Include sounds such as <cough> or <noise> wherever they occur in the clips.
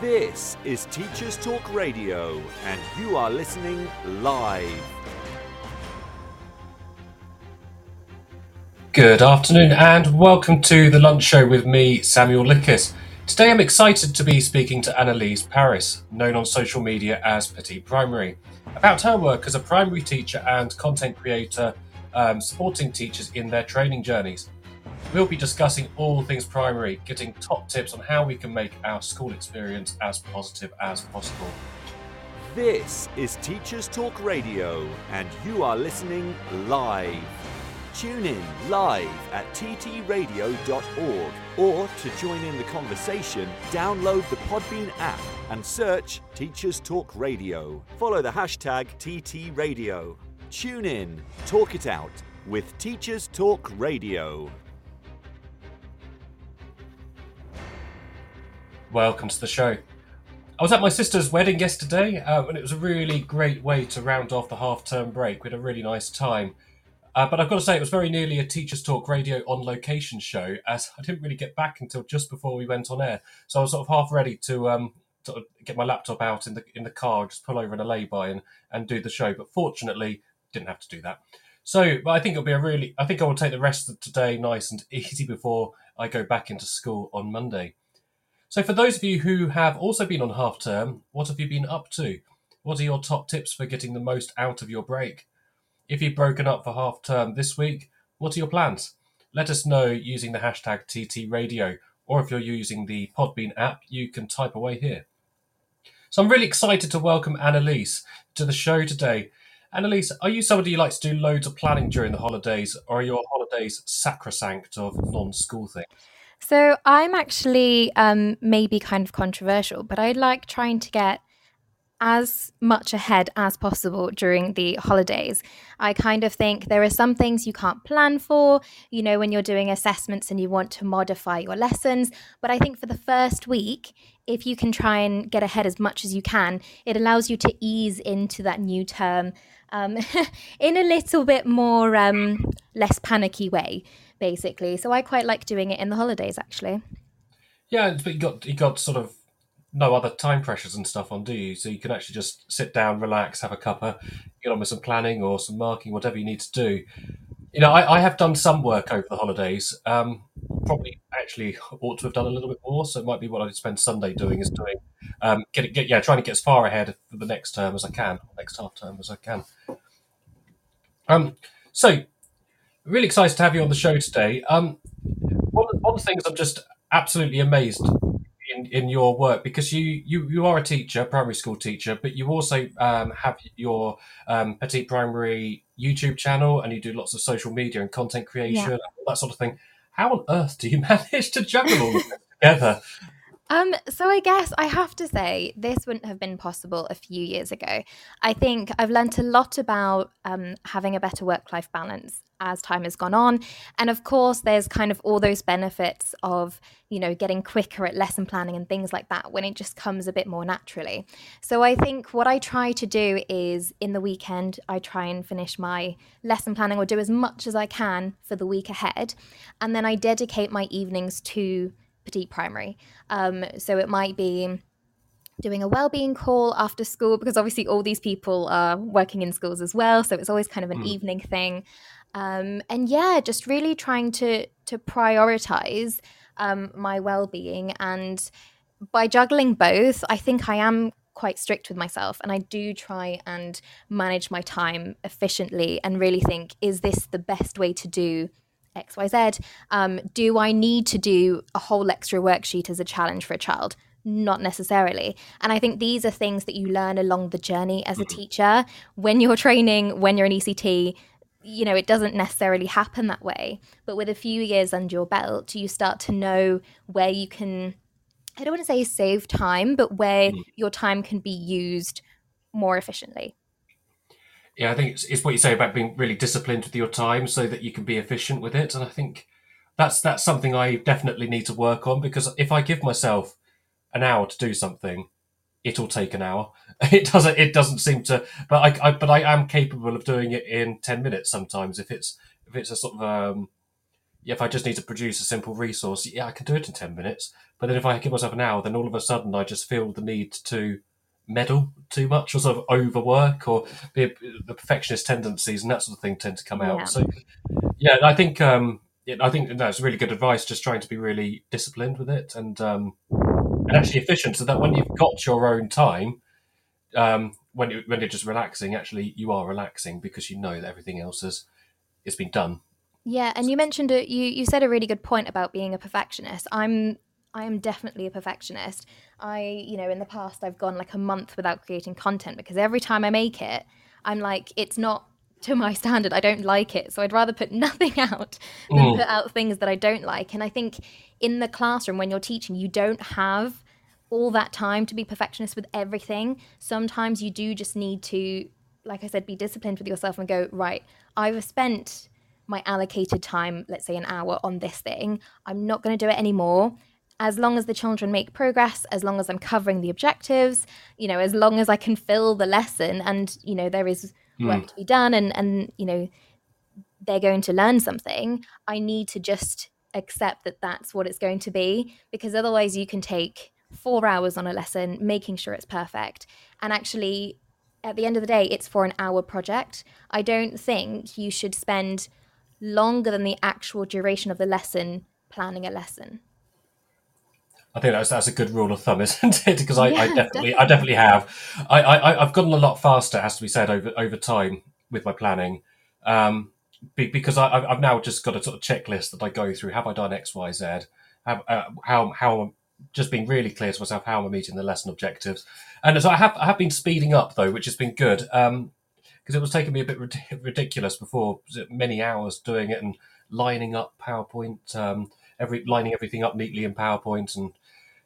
This is Teachers Talk Radio, and you are listening live. Good afternoon, and welcome to the lunch show with me, Samuel Lickiss. Today I'm excited to be speaking to Annelies Paris, known on social media as Petite Primary, about her work as a primary teacher and content creator, um, supporting teachers in their training journeys. We'll be discussing all things primary, getting top tips on how we can make our school experience as positive as possible. This is Teachers Talk Radio, and you are listening live. Tune in live at ttradio.org or to join in the conversation, download the Podbean app and search Teachers Talk Radio. Follow the hashtag TTRadio. Tune in, talk it out with Teachers Talk Radio. Welcome to the show. I was at my sister's wedding yesterday, uh, and it was a really great way to round off the half term break. We had a really nice time. Uh, but I've got to say, it was very nearly a Teachers Talk Radio on location show, as I didn't really get back until just before we went on air. So I was sort of half ready to, um, to get my laptop out in the in the car, just pull over in a lay-by and, and do the show. But fortunately, didn't have to do that. So, but I think it'll be a really, I think I will take the rest of today nice and easy before I go back into school on Monday. So, for those of you who have also been on half term, what have you been up to? What are your top tips for getting the most out of your break? If you've broken up for half term this week, what are your plans? Let us know using the hashtag TTRadio, or if you're using the Podbean app, you can type away here. So, I'm really excited to welcome Annelies to the show today. Annelies, are you somebody who likes to do loads of planning during the holidays, or are your holidays sacrosanct of non school things? So I'm actually um, maybe kind of controversial, but I like trying to get as much ahead as possible during the holidays. I kind of think there are some things you can't plan for, you know, when you're doing assessments and you want to modify your lessons. But I think for the first week, if you can try and get ahead as much as you can, it allows you to ease into that new term um, <laughs> in a little bit more um, less panicky way basically. So I quite like doing it in the holidays, actually. Yeah, but you got you got sort of no other time pressures and stuff on, do you? So you can actually just sit down, relax, have a cuppa, get on with some planning or some marking, whatever you need to do. You know, I, I have done some work over the holidays. Um, probably actually ought to have done a little bit more. So it might be what I spend Sunday doing is doing um, get, get yeah, trying to get as far ahead for the next term as I can, next half term as I can. Um, so really excited to have you on the show today. Um, one, one of the things I'm just absolutely amazed in, in your work because you, you you are a teacher, primary school teacher, but you also um, have your um, Petite Primary YouTube channel and you do lots of social media and content creation, yeah. that sort of thing. How on earth do you <laughs> manage to juggle all of this together? Um, so I guess I have to say this wouldn't have been possible a few years ago. I think I've learnt a lot about um, having a better work-life balance as time has gone on, and of course, there's kind of all those benefits of you know getting quicker at lesson planning and things like that when it just comes a bit more naturally. So I think what I try to do is in the weekend I try and finish my lesson planning or do as much as I can for the week ahead, and then I dedicate my evenings to petite Primary. Um, so it might be doing a well-being call after school because obviously all these people are working in schools as well so it's always kind of an mm. evening thing um, and yeah just really trying to to prioritize um, my well-being and by juggling both i think i am quite strict with myself and i do try and manage my time efficiently and really think is this the best way to do XYZ. Um, do I need to do a whole extra worksheet as a challenge for a child? Not necessarily. And I think these are things that you learn along the journey as a mm-hmm. teacher. When you're training, when you're an ECT, you know, it doesn't necessarily happen that way. But with a few years under your belt, you start to know where you can, I don't want to say save time, but where mm. your time can be used more efficiently yeah, I think it's, it's what you say about being really disciplined with your time so that you can be efficient with it. And I think that's that's something I definitely need to work on because if I give myself an hour to do something, it'll take an hour. <laughs> It doesn't it doesn't seem to, but I, I but I am capable of doing it in ten minutes sometimes if it's if it's a sort of um, if I just need to produce a simple resource, yeah, I can do it in 10 minutes. But then if I give myself an hour, then all of a sudden I just feel the need to meddle too much or sort of overwork or the, the perfectionist tendencies and that sort of thing tend to come out. Yeah. So, yeah, I think um, yeah, I think that's really good advice. Just trying to be really disciplined with it and um, and actually efficient, so that when you've got your own time, um, when you, when you're just relaxing, actually you are relaxing because you know that everything else has has been done. Yeah, and you mentioned it. You you said a really good point about being a perfectionist. I'm I am definitely a perfectionist. I you know in the past I've gone like a month without creating content because every time I make it, I'm like it's not to my standard. I don't like it, so I'd rather put nothing <laughs> out than Mm. put out things that I don't like. And I think in the classroom when you're teaching, you don't have all that time to be perfectionist with everything. Sometimes you do just need to, like I said, be disciplined with yourself and go, right, I've spent my allocated time, let's say an hour on this thing. I'm not going to do it anymore. As long as the children make progress, as long as I'm covering the objectives, you know, as long as I can fill the lesson and, you know, there is work hmm. to be done and, and, you know, they're going to learn something, I need to just accept that that's what it's going to be because otherwise you can take four hours on a lesson making sure it's perfect. And actually at the end of the day it's for an hour project. I don't think you should spend longer than the actual duration of the lesson planning a lesson I think that's that's a good rule of thumb, <laughs> isn't it? Because I, I Yeah, definitely, I definitely have. I, I I've gotten a lot faster, has to be said, over over time with my planning, um, be, because I, I've I've now just got a sort of checklist that I go through. Have I done X, Y, Z? Have, uh, how how just being really clear to myself how am I meeting the lesson objectives, and so I have I have been speeding up though, which has been good. Um, because it was taking me a bit rid- ridiculous before, many hours doing it and lining up PowerPoint, um, every lining everything up neatly in PowerPoint, and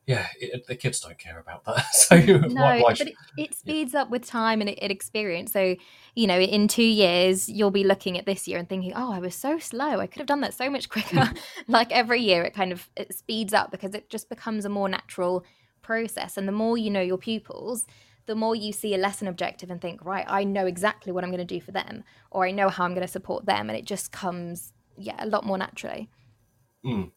yeah, it, the kids don't care about that. <laughs> So no why, why but should, it, it speeds up with time and it, it experience. So you know in two years you'll be looking at this year and thinking oh i was so slow. I could have done that so much quicker. Mm-hmm. <laughs> Like every year it kind of it speeds up because it just becomes a more natural process. And the more you know your pupils the more you see a lesson objective and think right i know exactly what i'm going to do for them or i know how i'm going to support them and it just comes yeah a lot more naturally. Mm.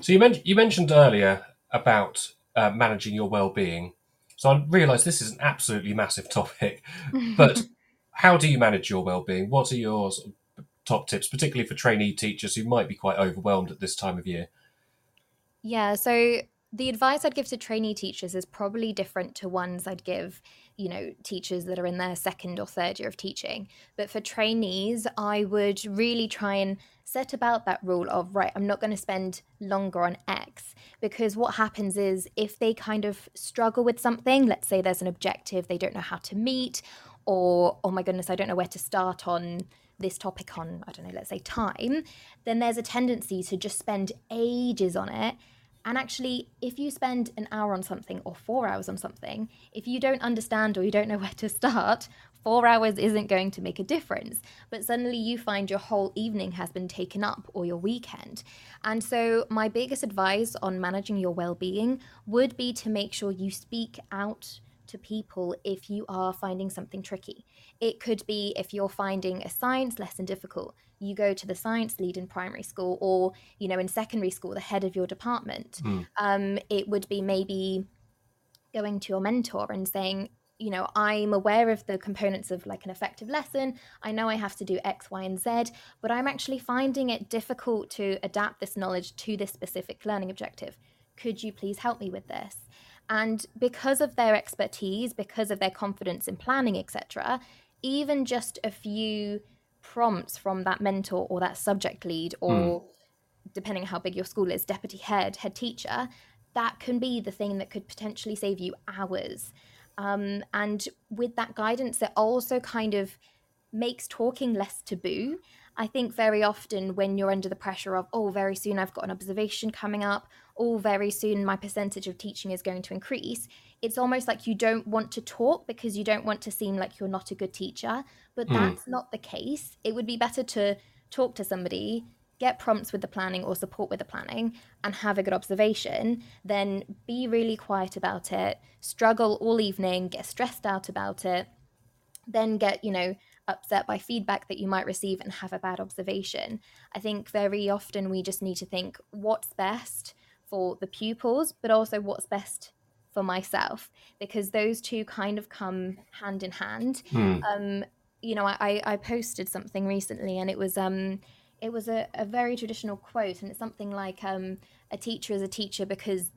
So you mentioned you mentioned earlier about uh, managing your well-being. So I realise this is an absolutely massive topic, <laughs> but how do you manage your well-being? What are your sort of top tips, particularly for trainee teachers who might be quite overwhelmed at this time of year? Yeah, so the advice I'd give to trainee teachers is probably different to ones I'd give, you know, teachers that are in their second or third year of teaching. But for trainees, I would really try and set about that rule of, right, I'm not going to spend longer on X. Because what happens is if they kind of struggle with something, let's say there's an objective they don't know how to meet, or, oh my goodness, I don't know where to start on this topic on, I don't know, let's say time, then there's a tendency to just spend ages on it. And actually, if you spend an hour on something or four hours on something, if you don't understand or you don't know where to start, four hours isn't going to make a difference. But suddenly you find your whole evening has been taken up or your weekend. And so, my biggest advice on managing your well being would be to make sure you speak out to people if you are finding something tricky. It could be if you're finding a science lesson difficult, you go to the science lead in primary school or, you know, in secondary school, the head of your department. Um, it would be maybe going to your mentor and saying, you know, I'm aware of the components of like an effective lesson. I know I have to do X, Y, and Z, but I'm actually finding it difficult to adapt this knowledge to this specific learning objective. Could you please help me with this? And because of their expertise, because of their confidence in planning, etc., even just a few prompts from that mentor or that subject lead or depending how big your school is, deputy head, head teacher, that can be the thing that could potentially save you hours. Um, and with that guidance, it also kind of makes talking less taboo. I think very often when you're under the pressure of, oh, very soon I've got an observation coming up, oh, very soon my percentage of teaching is going to increase, it's almost like you don't want to talk because you don't want to seem like you're not a good teacher. But hmm. that's not the case. It would be better to talk to somebody, get prompts with the planning or support with the planning, and have a good observation, then be really quiet about it, struggle all evening, get stressed out about it, then get, you know, upset by feedback that you might receive and have a bad observation. I think very often we just need to think what's best for the pupils, but also what's best for myself, because those two kind of come hand in hand. Hmm. Um, you know, I, I posted something recently and it was um it was a, a very traditional quote and it's something like um a teacher is a teacher because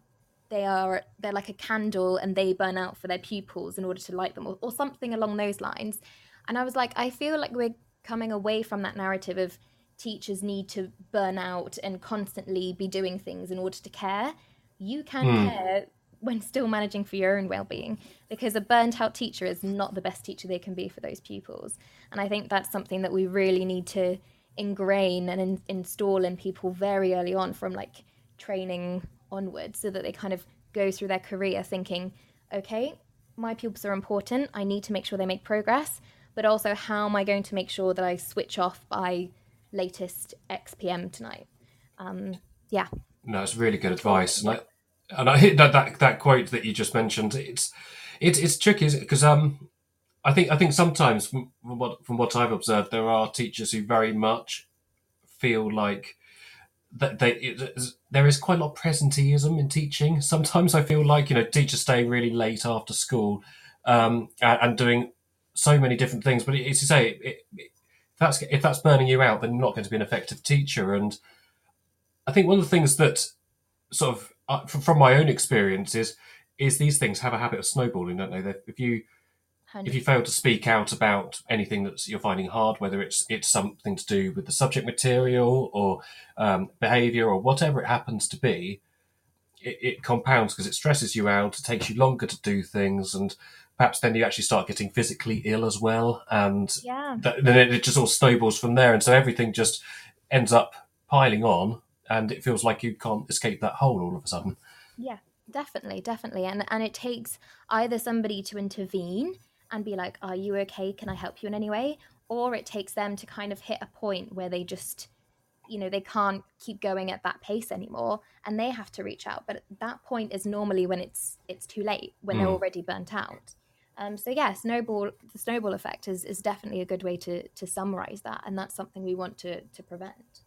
they are they're like a candle and they burn out for their pupils in order to light them or, or something along those lines and i was like i feel like we're coming away from that narrative of teachers need to burn out and constantly be doing things in order to care you can Hmm. care when still managing for your own well-being because a burnt out teacher is not the best teacher they can be for those pupils and i think that's something that we really need to ingrain and in, install in people very early on from like training onwards so that they kind of go through their career thinking okay my pupils are important i need to make sure they make progress but also how am i going to make sure that i switch off by latest xpm tonight um, yeah No, it's really good advice, and I and I hit that that, that quote that you just mentioned. It's it's it's tricky because um I think I think sometimes from what from what I've observed, there are teachers who very much feel like that they it, there is quite a lot of presenteeism in teaching. Sometimes I feel like you know teachers staying really late after school um, and, and doing so many different things. But it's to say it, it, if that's if that's burning you out, then you're not going to be an effective teacher. And I think one of the things that sort of uh, from, from my own experience is is these things have a habit of snowballing, don't they? If you if you fail to speak out about anything that you're finding hard, whether it's it's something to do with the subject material or um, behaviour or whatever it happens to be, it, it compounds because it stresses you out. It takes you longer to do things, and perhaps then you actually start getting physically ill as well, and yeah then it, it just all snowballs from there, and so everything just ends up piling on, and it feels like you can't escape that hole all of a sudden. Yeah, definitely, definitely. And and it takes either somebody to intervene and be like, "Are you okay? Can I help you in any way?" Or it takes them to kind of hit a point where they just you know, they can't keep going at that pace anymore and they have to reach out. But that point is normally when it's it's too late, when they're Mm. already burnt out. Um, so yeah, snowball the snowball effect is, is definitely a good way to to summarize that, and that's something we want to to prevent.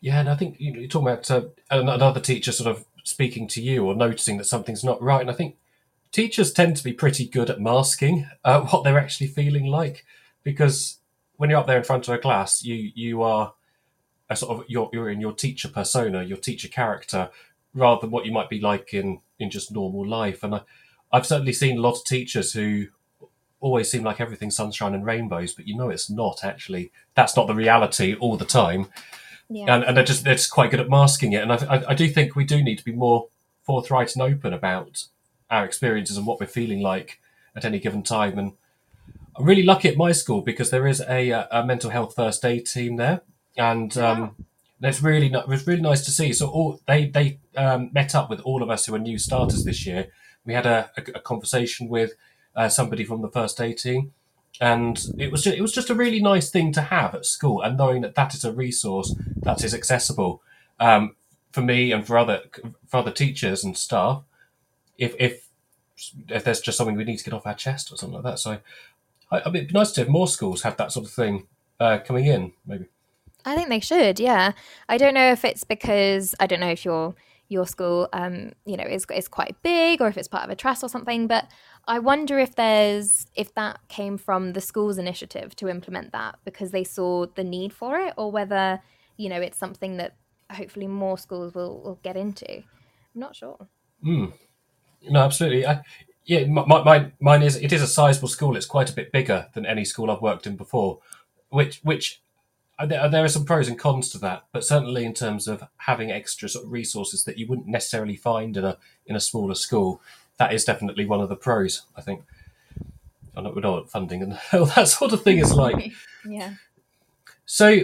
Yeah, and I think you you're talking about uh, another teacher sort of speaking to you or noticing that something's not right, and I think teachers tend to be pretty good at masking uh, <laughs> what they're actually feeling like, because when you're up there in front of a class, you you are a sort of you're you're in your teacher persona, your teacher character, rather than what you might be like in in just normal life. And I, I've certainly seen a lot of teachers who always seem like everything's sunshine and rainbows, but you know it's not actually. That's not the reality all the time Yeah. and, and they're just they're just quite good at masking it. And I, I, I do think we do need to be more forthright and open about our experiences and what we're feeling like at any given time. And I'm really lucky at my school because there is a, uh, a mental health first aid team there, and um, it's really it was really nice to see. So all they they um, met up with all of us who are new starters this year. We had a, a, a conversation with uh, somebody from the first aid team, and it was just, it was just a really nice thing to have at school, and knowing that that is a resource that is accessible um, for me and for other for other teachers and staff. If if if there's just something we need to get off our chest or something like that, so I, I mean, it'd be nice to have more schools have that sort of thing uh, coming in, maybe. I think they should. Yeah, I don't know if it's because I don't know if your your school, um, you know, is is quite big or if it's part of a trust or something. But I wonder if there's if that came from the school's initiative to implement that because they saw the need for it, or whether you know it's something that hopefully more schools will will get into. I'm not sure. Mm. No, absolutely. I, yeah, my, my, mine, is it is a sizable school. It's quite a bit bigger than any school I've worked in before, which which there, there are some pros and cons to that. But certainly in terms of having extra sort of resources that you wouldn't necessarily find in a in a smaller school, that is definitely one of the pros. I think. I we know what funding and <laughs> all that sort of thing is like. <laughs> yeah. So,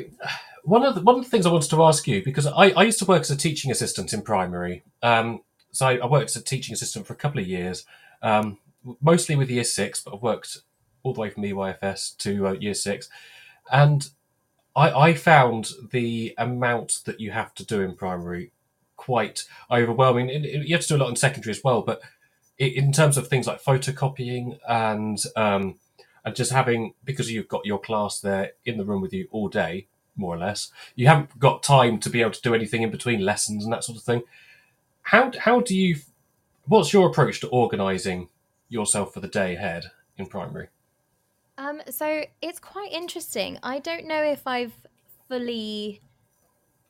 one of the one of the things I wanted to ask you because I, I used to work as a teaching assistant in primary. Um, so I, I worked as a teaching assistant for a couple of years, um, mostly with year six, but I've worked all the way from EYFS to uh, year six, and I, I found the amount that you have to do in primary quite overwhelming. You have to do a lot in secondary as well, but in terms of things like photocopying and um, and just having because you've got your class there in the room with you all day, more or less, you haven't got time to be able to do anything in between lessons and that sort of thing. How how do you? What's your approach to organising yourself for the day ahead in primary? Um, so it's quite interesting. I don't know if I've fully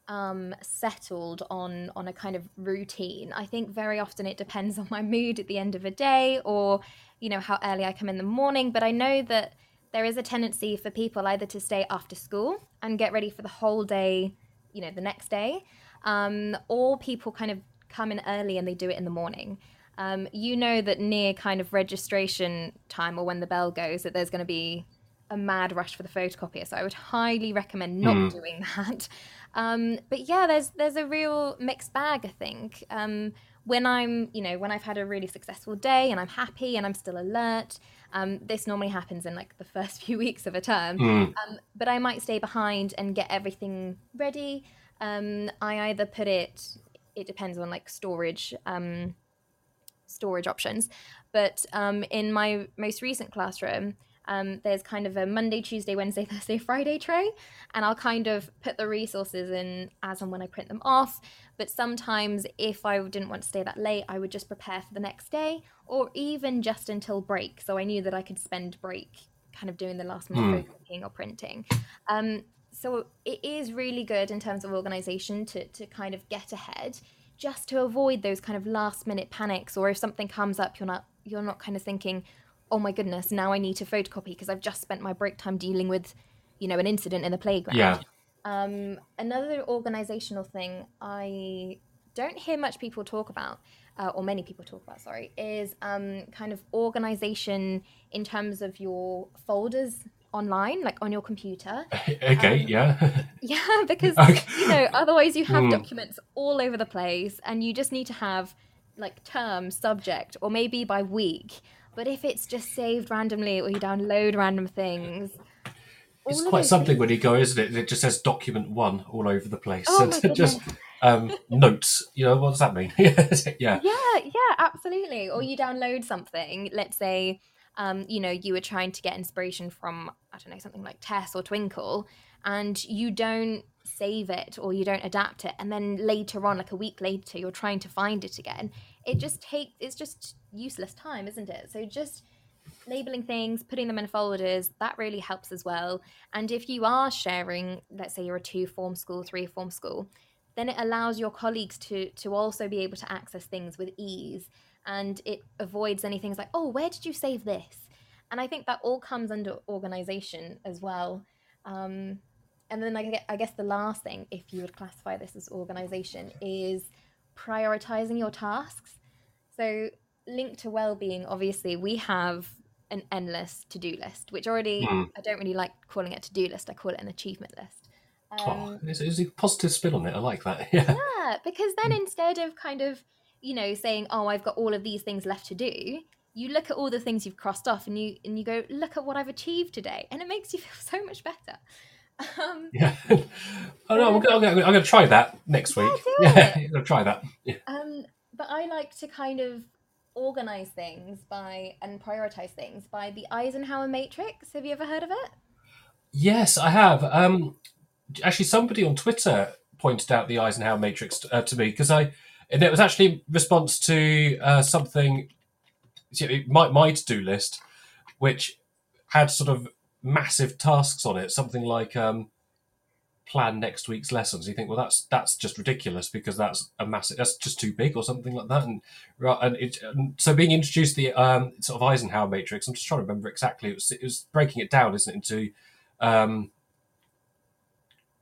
um, settled on on a kind of routine. I think very often it depends on my mood at the end of a day, or you know how early I come in the morning. But I know that there is a tendency for people either to stay after school and get ready for the whole day, you know, the next day, um, or people kind of come in early and they do it in the morning. Um, you know that near kind of registration time or when the bell goes that there's going to be a mad rush for the photocopier. So I would highly recommend not mm. doing <laughs> that. Um, but yeah, there's there's a real mixed bag. I think um, when I'm you know when I've had a really successful day and I'm happy and I'm still alert. Um, this normally happens in like the <laughs> first few weeks of a term, mm. but I might stay behind and get everything ready. Um, I either put it. It depends on like storage um, storage options. But um, in my most recent classroom, um, there's kind of a Monday, Tuesday, Wednesday, <laughs> Thursday, Friday tray, and I'll kind of put the resources in as and when I print them off. But sometimes, if I didn't want to stay that late, I would just prepare for the next day, or even just until break. So I knew that I could spend break kind of doing the last minute mm. or printing. Um, so it is really good in terms of organization to to kind of get ahead just to avoid those kind of last minute panics or if something comes up you're not you're not kind of thinking oh my goodness now i need to photocopy because i've just spent my break time dealing with you know an incident in the playground. Yeah. Um, another organizational thing i don't hear much people talk about uh, or many people talk about sorry is um, kind of organization in terms of your folders online, like on your computer. <laughs> okay, um, yeah. <laughs> <laughs> yeah, because okay. you know, otherwise you have mm. documents all over the place and you just need to have like term, subject, or maybe by week. But if it's just saved randomly or you download random things, it's quite something things... when you go, isn't it? It just says document one all over the place. Oh and just um, notes. You know, what does that mean? yeah. Yeah, yeah, absolutely. Or you download something, let's say um, you know, you were trying to get inspiration from, I don't know, something like Tes or Twinkl, and you don't save it or you don't adapt it, and then later on, like a week later, you're trying to find it again. It just takes, it's just useless time, isn't it? So just labeling things, putting them in folders, that really helps as well. And if you are sharing, let's say you're a two form school, three form school, then it allows your colleagues to to also be able to access things with ease and it avoids any things like, oh, where did you save this? And I think that all comes under organization as well. Um, and then I, I guess the last thing, if you would classify this as organization, is prioritizing your tasks. So, linked to well-being, obviously, we have an endless to-do list, which already mm. I don't really like calling it a to-do list. I call it an achievement list. Oh, um, oh, there's, a positive spin on it. I like that. <laughs> Yeah. Yeah, because then instead of kind of you know, saying, "Oh, I've got all of these things left to do," you look at all the things you've crossed off, and you and you go, "Look at what I've achieved today," and it makes you <laughs> feel so much better. Um, yeah. <laughs> oh no, I'm gonna, I'm gonna, try that next week. Yeah, <laughs> I'm gonna try that. Yeah. Um, but I like to kind of organize things by and prioritize things by the Eisenhower matrix. Have you ever heard of it? Yes, I have. Um, actually, somebody on Twitter pointed out the Eisenhower matrix uh, to me because I and it was actually in response to uh, something my my to do list, which had sort of massive tasks on it, something like um, plan next week's lessons. You think, well, that's that's just ridiculous because that's a massive, that's just too big or something like that. And and, it, and so being introduced the um, sort of Eisenhower matrix, I'm just trying to remember exactly. It was it was breaking it down, isn't it, into um,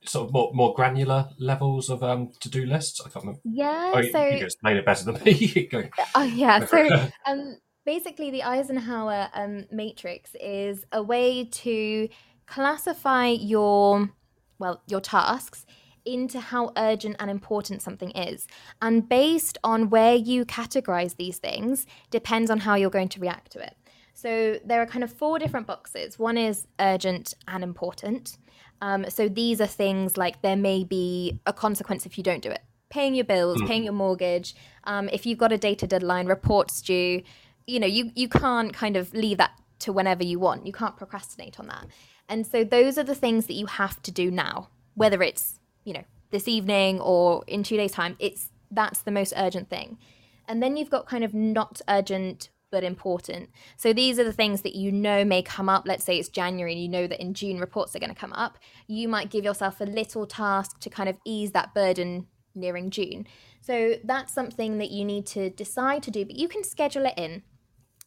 sort of more, more granular levels of um, to do lists? I can't remember. Yeah, oh, so you, you explain it better than me. <laughs> <laughs> oh yeah, so um, basically the Eisenhower um, matrix is a way to classify your well your tasks into how urgent and important something is. And based on where you categorize these things depends on how you're going to react to it. So there are kind of four different boxes. One is urgent and important. Um, so these are things like there may be a consequence if you don't do it. Paying your bills, mm. paying your mortgage. Um, if you've got a data deadline, reports due. You know, you you can't kind of leave that to whenever you want. You can't procrastinate on that. And so those are the things that you have to do now, whether it's, you know, this evening or in two days' time. It's that's the most urgent thing. And then you've got kind of not urgent but important. So these are the things that you know may come up. Let's say it's January and you know that in June reports are going to come up. You might give yourself a little task to kind of ease that burden nearing June. So that's something that you need to decide to do, but you can schedule it in.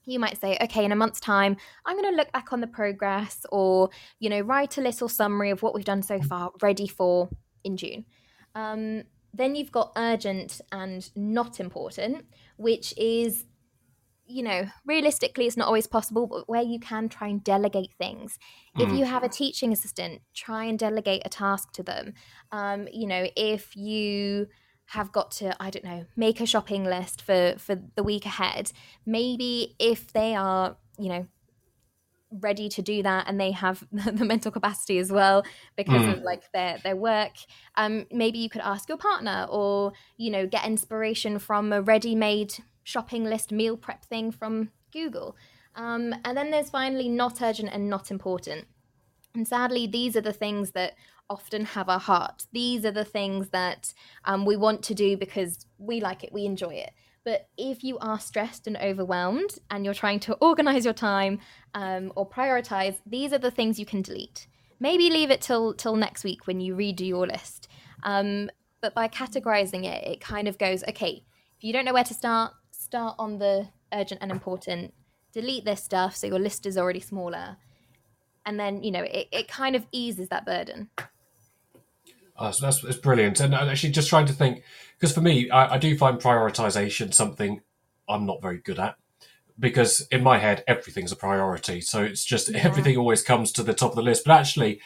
You might say, okay, in a month's time, I'm going to look back on the progress or, you know, write a little summary of what we've done so far, ready for in June. Um, then you've got urgent and not important, which is you know, realistically, it's not always possible, but where you can try and delegate things. Mm. If you have a teaching assistant, try and delegate a task to them. Um, you know, if you have got to, I don't know, make a shopping list for for the week ahead, maybe if they are, you know, ready to do that and they have <laughs> the mental capacity as well because mm. of like their their work um maybe you could ask your partner or you know get inspiration from a ready-made shopping list meal prep thing from Google. Um, and then there's finally not urgent and not important. And sadly, these are the things that often have our heart. These are the things that um, we want to do because we like it, we enjoy it. But if you are stressed and overwhelmed and you're trying to organize your time um, or prioritize, these are the things you can delete. Maybe leave it till till next week when you redo your list. Um, but by categorizing it, it kind of goes okay. If you don't know where to start, start on the urgent and important, delete this stuff so your list is already smaller. And then, you know, it, it kind of eases that burden. Oh, so that's, that's brilliant. And actually, just trying to think, because for me, I, I do find prioritization something I'm not very good at because in my head everything's a priority so it's just yeah. everything always comes to the top of the list but actually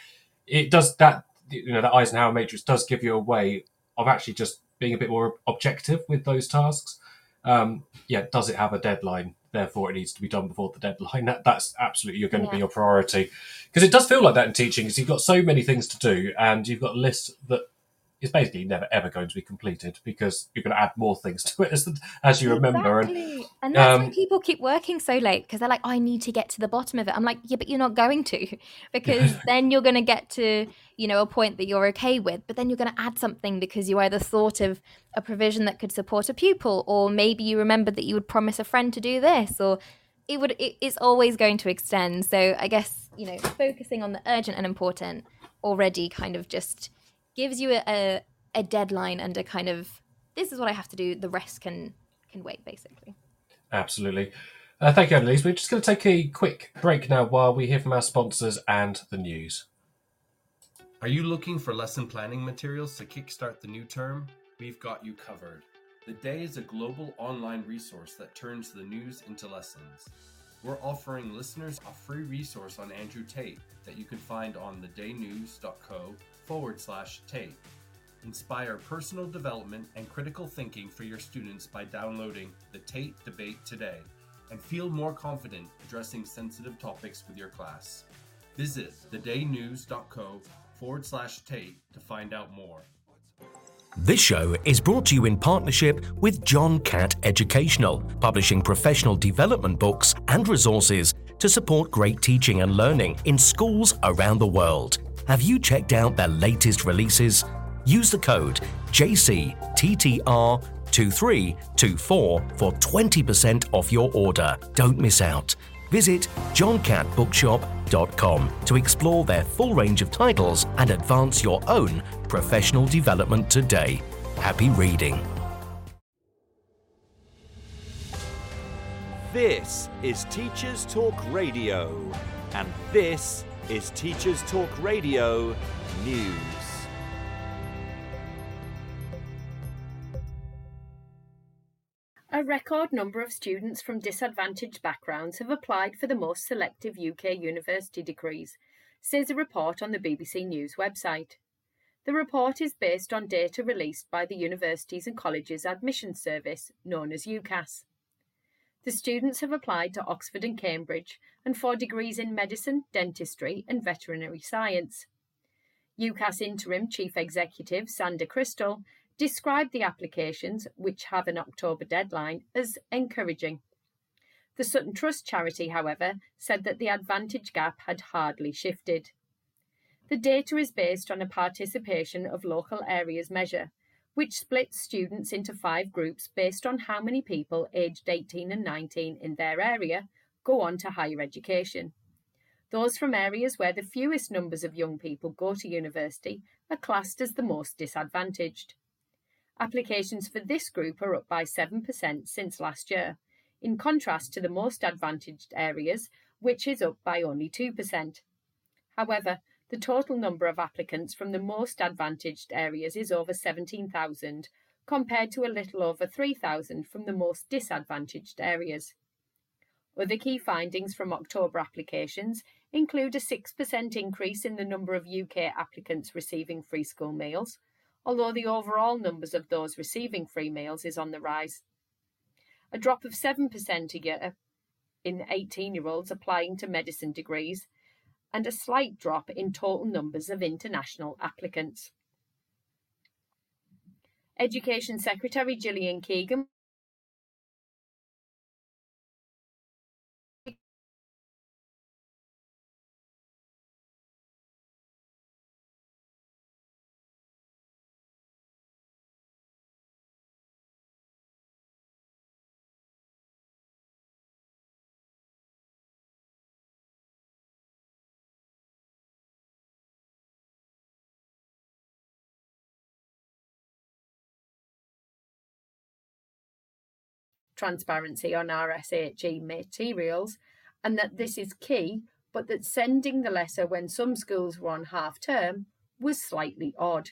it does that you know that eisenhower matrix does give you a way of actually just being a bit more objective with those tasks um, yeah, does it have a deadline? Therefore, it needs to be done before the deadline. That, that's absolutely you're going yeah. to be your priority because it does feel like that in teaching. Because you've got so many things to do, and you've got a list that is basically never ever going to be completed because you're going to add more things to it as, as you remember. And, and that's um, why people keep working so late because they're like, I need to get to the bottom of it. I'm like, yeah, but you're not going to <laughs> because <laughs> then you're going to get to, you know, a point that you're okay with, but then you're going to add something because you either thought of a provision that could support a pupil or maybe you remembered that you would promise a friend to do this or it would, it, it's always going to extend. So I guess, you know, focusing on the urgent and important already kind of just gives you a, a deadline and a kind of this is what I have to do. The rest can can wait, basically. Absolutely. Uh, thank you, Annelies. We're just going to take a quick break now while we hear from our sponsors and the news. Are you looking for lesson planning materials to kickstart the new term? We've got you covered. The Day is a global online resource that turns the news into lessons. We're offering listeners a free resource on Andrew Tate that you can find on thedaynews.co forward slash Tate. Inspire personal development and critical thinking for your students by downloading the Tate Debate today and feel more confident addressing sensitive topics with your class. Visit thedaynews.co forward slash Tate to find out more. This show is brought to you in partnership with John Catt Educational, publishing professional development books and resources to support great teaching and learning in schools around the world. Have you checked out their latest releases? Use the code JCTTR2324 for 20% off your order. Don't miss out. Visit johncattbookshop.com to explore their full range of titles and advance your own professional development today. Happy reading. This is Teachers Talk Radio, and this is Teachers Talk Radio News. A record number of students from disadvantaged backgrounds have applied for the most selective UK university degrees, says a report on the BBC News website. The report is based on data released by the Universities and Colleges Admissions Service, known as UCAS. The students have applied to Oxford and Cambridge and for degrees in medicine, dentistry, and veterinary science. UCAS Interim Chief Executive Sander Kristel described the applications, which have an October deadline, as encouraging. The Sutton Trust charity, however, said that the advantage gap had hardly shifted. The data is based on a participation of local areas measure, which splits students into five groups based on how many people aged 18 and 19 in their area go on to higher education. Those from areas where the fewest numbers of young people go to university are classed as the most disadvantaged. Applications for this group are up by 7% since last year, in contrast to the most advantaged areas, which is up by only 2%. However, the total number of applicants from the most advantaged areas is over 17,000, compared to a little over 3,000 from the most disadvantaged areas. Other key findings from October applications include a 6% increase in the number of UK applicants receiving free school meals, although the overall numbers of those receiving free meals is on the rise a drop of 7% a year in 18 year olds applying to medicine degrees, and a slight drop in total numbers of international applicants. Education Secretary Gillian Keegan transparency on RSHE materials and that this is key, but that sending the letter when some schools were on half term was slightly odd.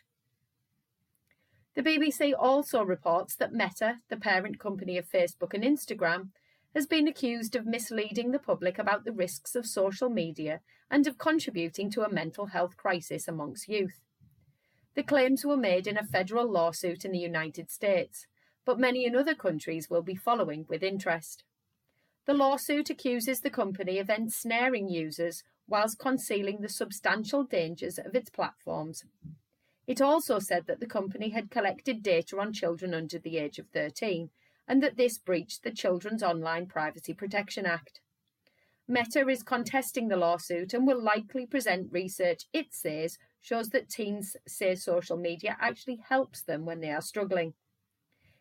The BBC also reports that Meta, the parent company of Facebook and Instagram, has been accused of misleading the public about the risks of social media and of contributing to a mental health crisis amongst youth. The claims were made in a federal lawsuit in the United States, but many in other countries will be following with interest. The lawsuit accuses the company of ensnaring users whilst concealing the substantial dangers of its platforms. It also said that the company had collected data on children under the age of 13 and that this breached the Children's Online Privacy Protection Act. Meta is contesting the lawsuit and will likely present research it says shows that teens say social media actually helps them when they are struggling.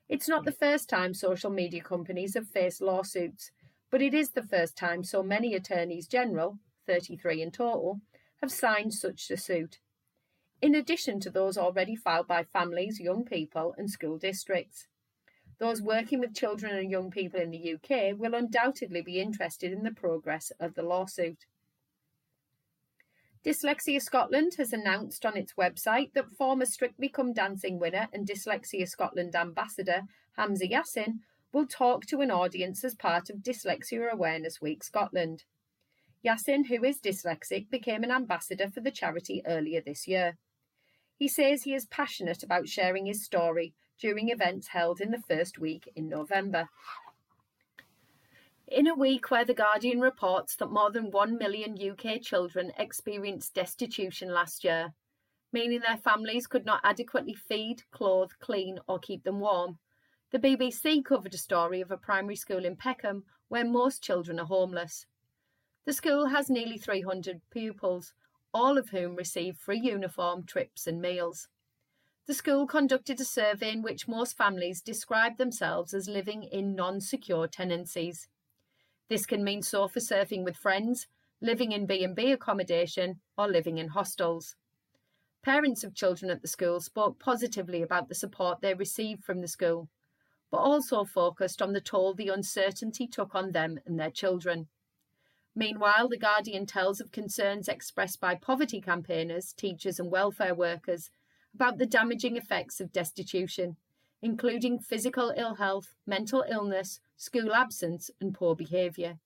It's not the first time social media companies have faced lawsuits, but it is the first time so many attorneys general, 33 in total, have signed such a suit. In addition to those already filed by families, young people, and school districts. Those working with children and young people in the UK will undoubtedly be interested in the progress of the lawsuit. Dyslexia Scotland has announced on its website that former Strictly Come Dancing winner and Dyslexia Scotland ambassador Hamza Yassin will talk to an audience as part of Dyslexia Awareness Week Scotland. Yassin, who is dyslexic, became an ambassador for the charity earlier this year. He says he is passionate about sharing his story during events held in the first week in November. In a week where The Guardian reports that more than 1 million UK children experienced destitution last year, meaning their families could not adequately feed, clothe, clean, or keep them warm, the BBC covered a story of a primary school in Peckham where most children are homeless. The school has nearly 300 pupils, all of whom receive free uniform, trips, and meals. The school conducted a survey in which most families described themselves as living in non secure tenancies. This can mean sofa surfing with friends, living in B&B accommodation, or living in hostels. Parents of children at the school spoke positively about the support they received from the school, but also focused on the toll the uncertainty took on them and their children. Meanwhile, The Guardian tells of concerns expressed by poverty campaigners, teachers, and welfare workers about the damaging effects of destitution, including physical ill health, mental illness, school absence, and poor behaviour.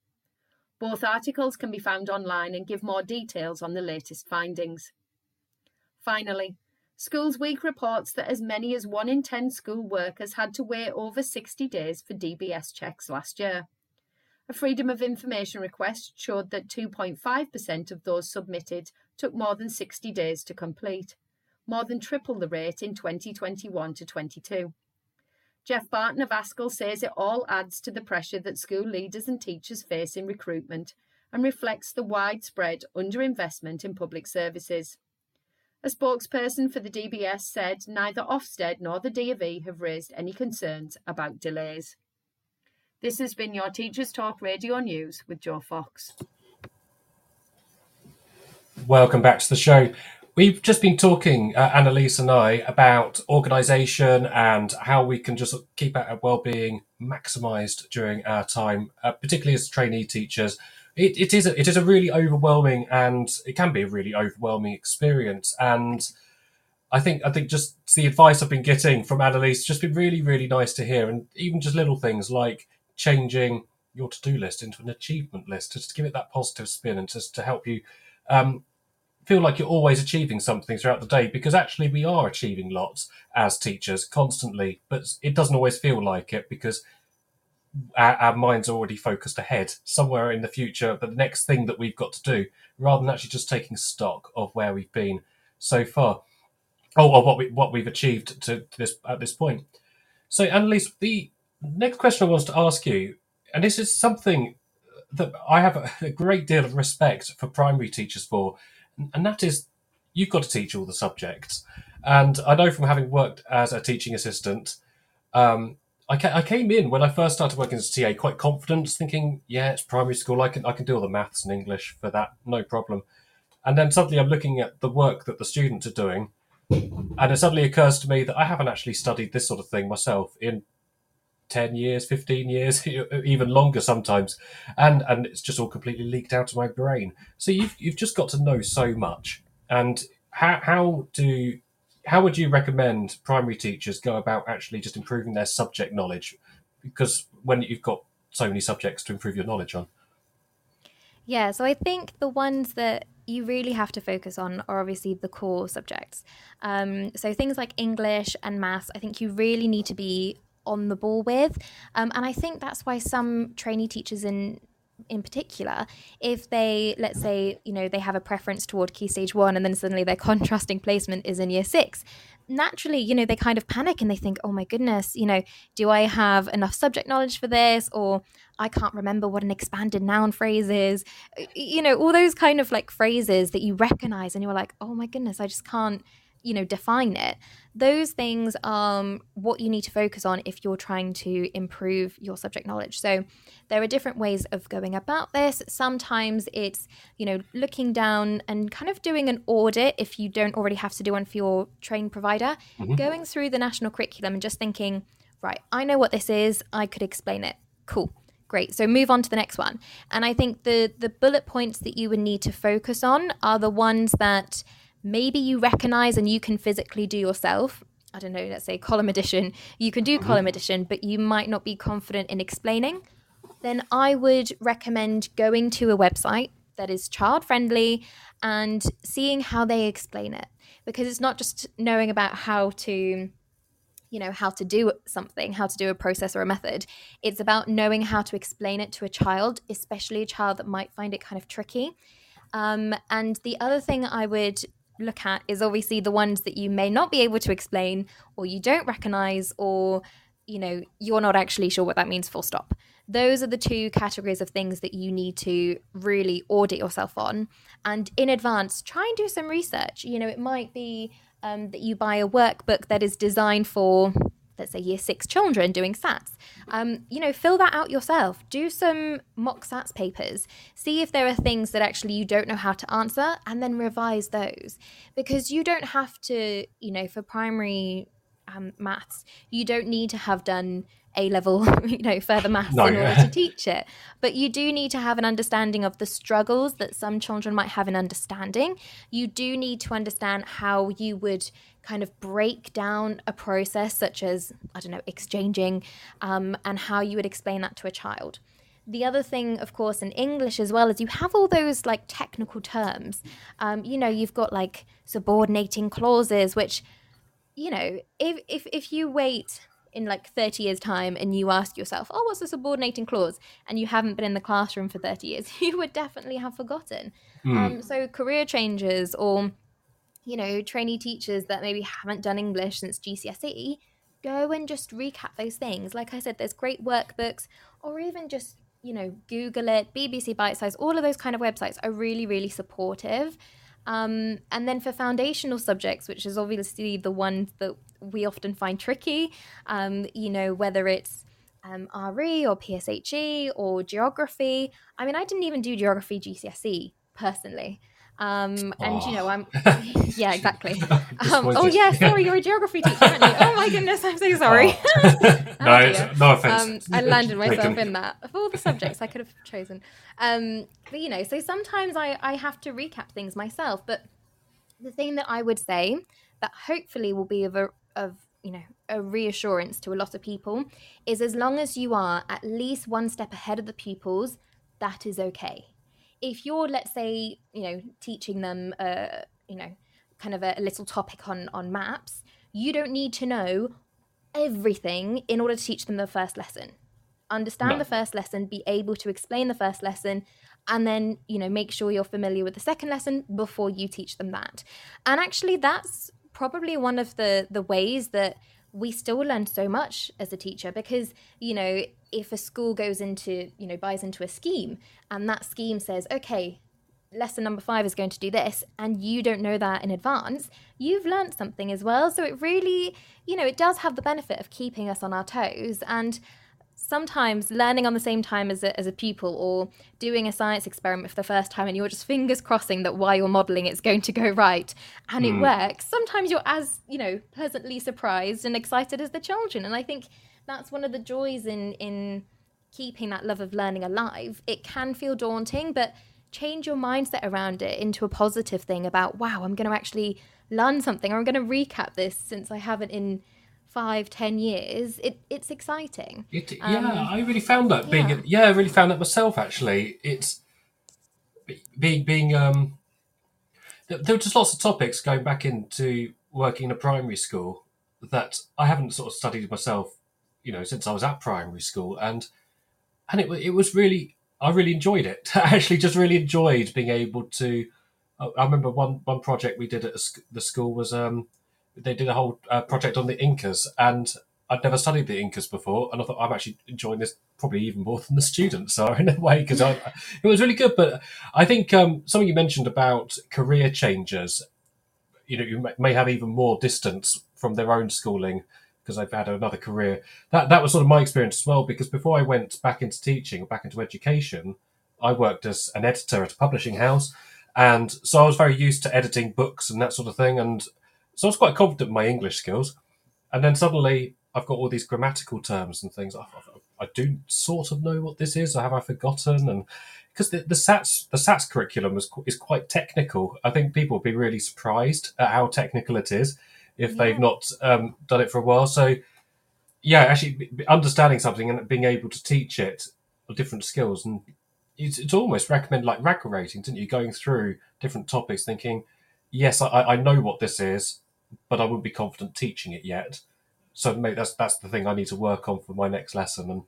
Both articles can be found online and give more details on the latest findings. Finally, Schools Week reports that as many as 1 in 10 school workers had to wait over 60 days for DBS checks last year. A Freedom of Information request showed that 2.5% of those submitted took more than 60 days to complete, more than triple the rate in 2021 to 22. Geoff Barton of ASCL says it all adds to the pressure that school leaders and teachers face in recruitment and reflects the widespread underinvestment in public services. A spokesperson for the DBS said neither Ofsted nor the D of E have raised any concerns about delays. This has been your Teachers Talk Radio News with Joe Fox. Welcome back to the show. We've just been talking, uh, Annelies and I, about organisation and how we can just keep our well-being maximised during our time, uh, particularly as trainee teachers. It, it is a, it is a really overwhelming and it can be a really overwhelming experience. And I think I think just the advice I've been getting from Annelies just been really really nice to hear, and even just little things like changing your to-do list into an achievement list just to give it that positive spin and just to help you um, feel like you're always achieving something throughout the day because actually we are achieving lots as teachers constantly but it doesn't always feel like it because our, our minds are already focused ahead somewhere in the future. But the next thing that we've got to do rather than actually just taking stock of where we've been so far oh or what we what we've achieved to this at this point. So Annelies the next question I want to ask you, and this is something that I have a great deal of respect for primary teachers for, and that is you've got to teach all the subjects. And I know from having worked as a teaching assistant, um, I, ca- I, came in when I first started working as a TA quite confident, thinking, yeah, it's primary school. I can I can do all the maths and English for that, no problem. And then suddenly I'm looking at the work that the students are doing, and it suddenly occurs to me that I haven't actually studied this sort of thing myself in 10 years 15 years <laughs> even longer sometimes. And and it's just all completely leaked out of my brain. So you've you've just got to know so much. And how how do how would you recommend primary teachers go about actually just improving their subject knowledge? Because when you've got so many subjects to improve your knowledge on. Yeah so i think the ones that you really have to focus on are obviously the core subjects. Um, so things like English and maths, I think you really need to be on the ball with. Um, and I think that's why some trainee teachers in in particular, if they let's say you know they have a preference toward key stage one, and then suddenly their <laughs> contrasting placement is in year six, naturally you know they kind of panic and they think, oh my goodness, you know, do I have enough subject knowledge for this, or I can't remember what an expanded noun phrase is, you know, all those kind of like phrases that you recognize, and you're like, oh my goodness, I just can't you know define it those things are what you need to focus on if you're trying to improve your subject knowledge. So there are different ways of going about this. Sometimes it's you know looking down and kind of doing an audit if you don't already have to do one for your train provider mm-hmm. going through the national curriculum and just thinking right i know what this is. I could explain it. Cool. Great. So move on to the next one. And i think the the bullet points that you would need to focus on are the ones that maybe you recognize and you can physically do yourself. I don't know, let's say column addition, you can do mm-hmm. column addition, but you might not be confident in explaining, then I would recommend going to a website that is child friendly and seeing how they explain it. Because it's not just knowing about how to, you know, how to do something, how to do a process or a method. It's about knowing how to explain it to a child, especially a child that might find it kind of tricky. Um, and the other thing I would look at is obviously the ones that you may not be able to explain or you don't recognize or you know you're not actually sure what that means full stop. Those are the two categories of things that you need to really audit yourself on. And in advance try and do some research. You know it might be um, that you buy a workbook that is designed for let's say year six children doing SATs. Um, you know, fill that out yourself. Do some mock SATs papers. See if there are things that actually you don't know how to answer and then revise those. Because you don't have to, you know, for primary um, maths, you don't need to have done a level, <laughs> you know, further maths no, in order to <laughs> teach it. But you do need to have an understanding of the struggles that some children might have in understanding. You do need to understand how you would kind of break down a process such as, I don't know, exchanging, um, and how you would explain that to a child. The other thing, of course, in English as well, is you have all those like technical terms. Um, you know, you've got like subordinating clauses, which, you know, if, if, if you wait in like 30 years time and you ask yourself oh what's a subordinating clause and you haven't been in the classroom for 30 years <laughs> you would definitely have forgotten mm. um, so career changes or you know, trainee teachers that maybe haven't done English since GCSE, go and just recap those things. Like I said, there's great workbooks, or even just you know Google it, BBC Bitesize, all of those kind of websites are really really supportive. Um, and then for foundational subjects, which is obviously the ones that we often find tricky, um, you know, whether it's um, RE or PSHE or geography. I mean, I didn't even do geography GCSE personally. Um, and you know, I'm <laughs> yeah, exactly. <laughs> Um, oh yeah, sorry, <laughs> you're a geography teacher, aren't you? Oh my goodness, I'm so sorry. Oh. no, no offense. Um, I landed myself in that of all the subjects I could have chosen. Um, but you know, so sometimes I I have to recap things myself. But the thing that I would say that hopefully will be of a, of you know a reassurance to a lot of people is as long as you are at least one step ahead of the pupils, that is okay if you're let's say you know teaching them uh you know kind of a, a little topic on on maps you don't need to know everything in order to teach them the first lesson understand No. the first lesson be able to explain the first lesson and then you know make sure you're familiar with the second lesson before you teach them that and actually that's probably one of the the ways that we still learn so much as a teacher because you know if a school goes into you know buys into a scheme and that scheme says okay lesson number five is going to do this and you don't know that in advance you've learnt something as well. So it really you know it does have the benefit of keeping us on our toes and sometimes learning on the same time as a, as a pupil or doing a science experiment for the first time and you're just fingers crossing that while you're modeling it's going to go right. And it hmm. works. Sometimes you're as you know pleasantly surprised and excited as the children. And i think that's one of the joys in in keeping that love of learning alive. It can feel daunting but change your mindset around it into a positive thing about wow i'm going to actually learn something or i'm going to recap this since i haven't in five ten years it, it's exciting It, yeah, I really found that being yeah. yeah. I really found that myself. Actually, it's being being um. There there were just lots of topics going back into working in a primary school that I haven't sort of studied myself, you know, since I was at primary school, and and it it was really I really enjoyed it. <laughs> I actually just really enjoyed being able to. I remember one one project we did at the school was um they did a whole uh, project on the Incas, and I'd never studied the Incas before, and I thought I'm actually enjoying this probably even more <laughs> than the students are in a way because it was really good. But I think um, something you mentioned about career changers, you know, you may- have even more distance from their own schooling because they've had another career. That that was sort of my experience as well. Because before I went back into teaching, back into education, I worked as an editor at a publishing house, and so I was very used to editing books and that sort of thing, and so I was quite confident in my English skills. And then suddenly I've got all these grammatical terms and things. I, I, I do sort of know what this is, or have I forgotten? And because the, the SATs the SATs curriculum is is quite technical, I think people would be really surprised at how technical it is if they've not um, done it for a while. So yeah, actually understanding something and being able to teach it are different skills and it's, it's almost recommend like RAGL rating, didn't you? Going through different topics, thinking, yes, I, I know what this is, but I wouldn't be confident teaching it yet. So maybe that's that's the thing I need to work on for my next lesson. And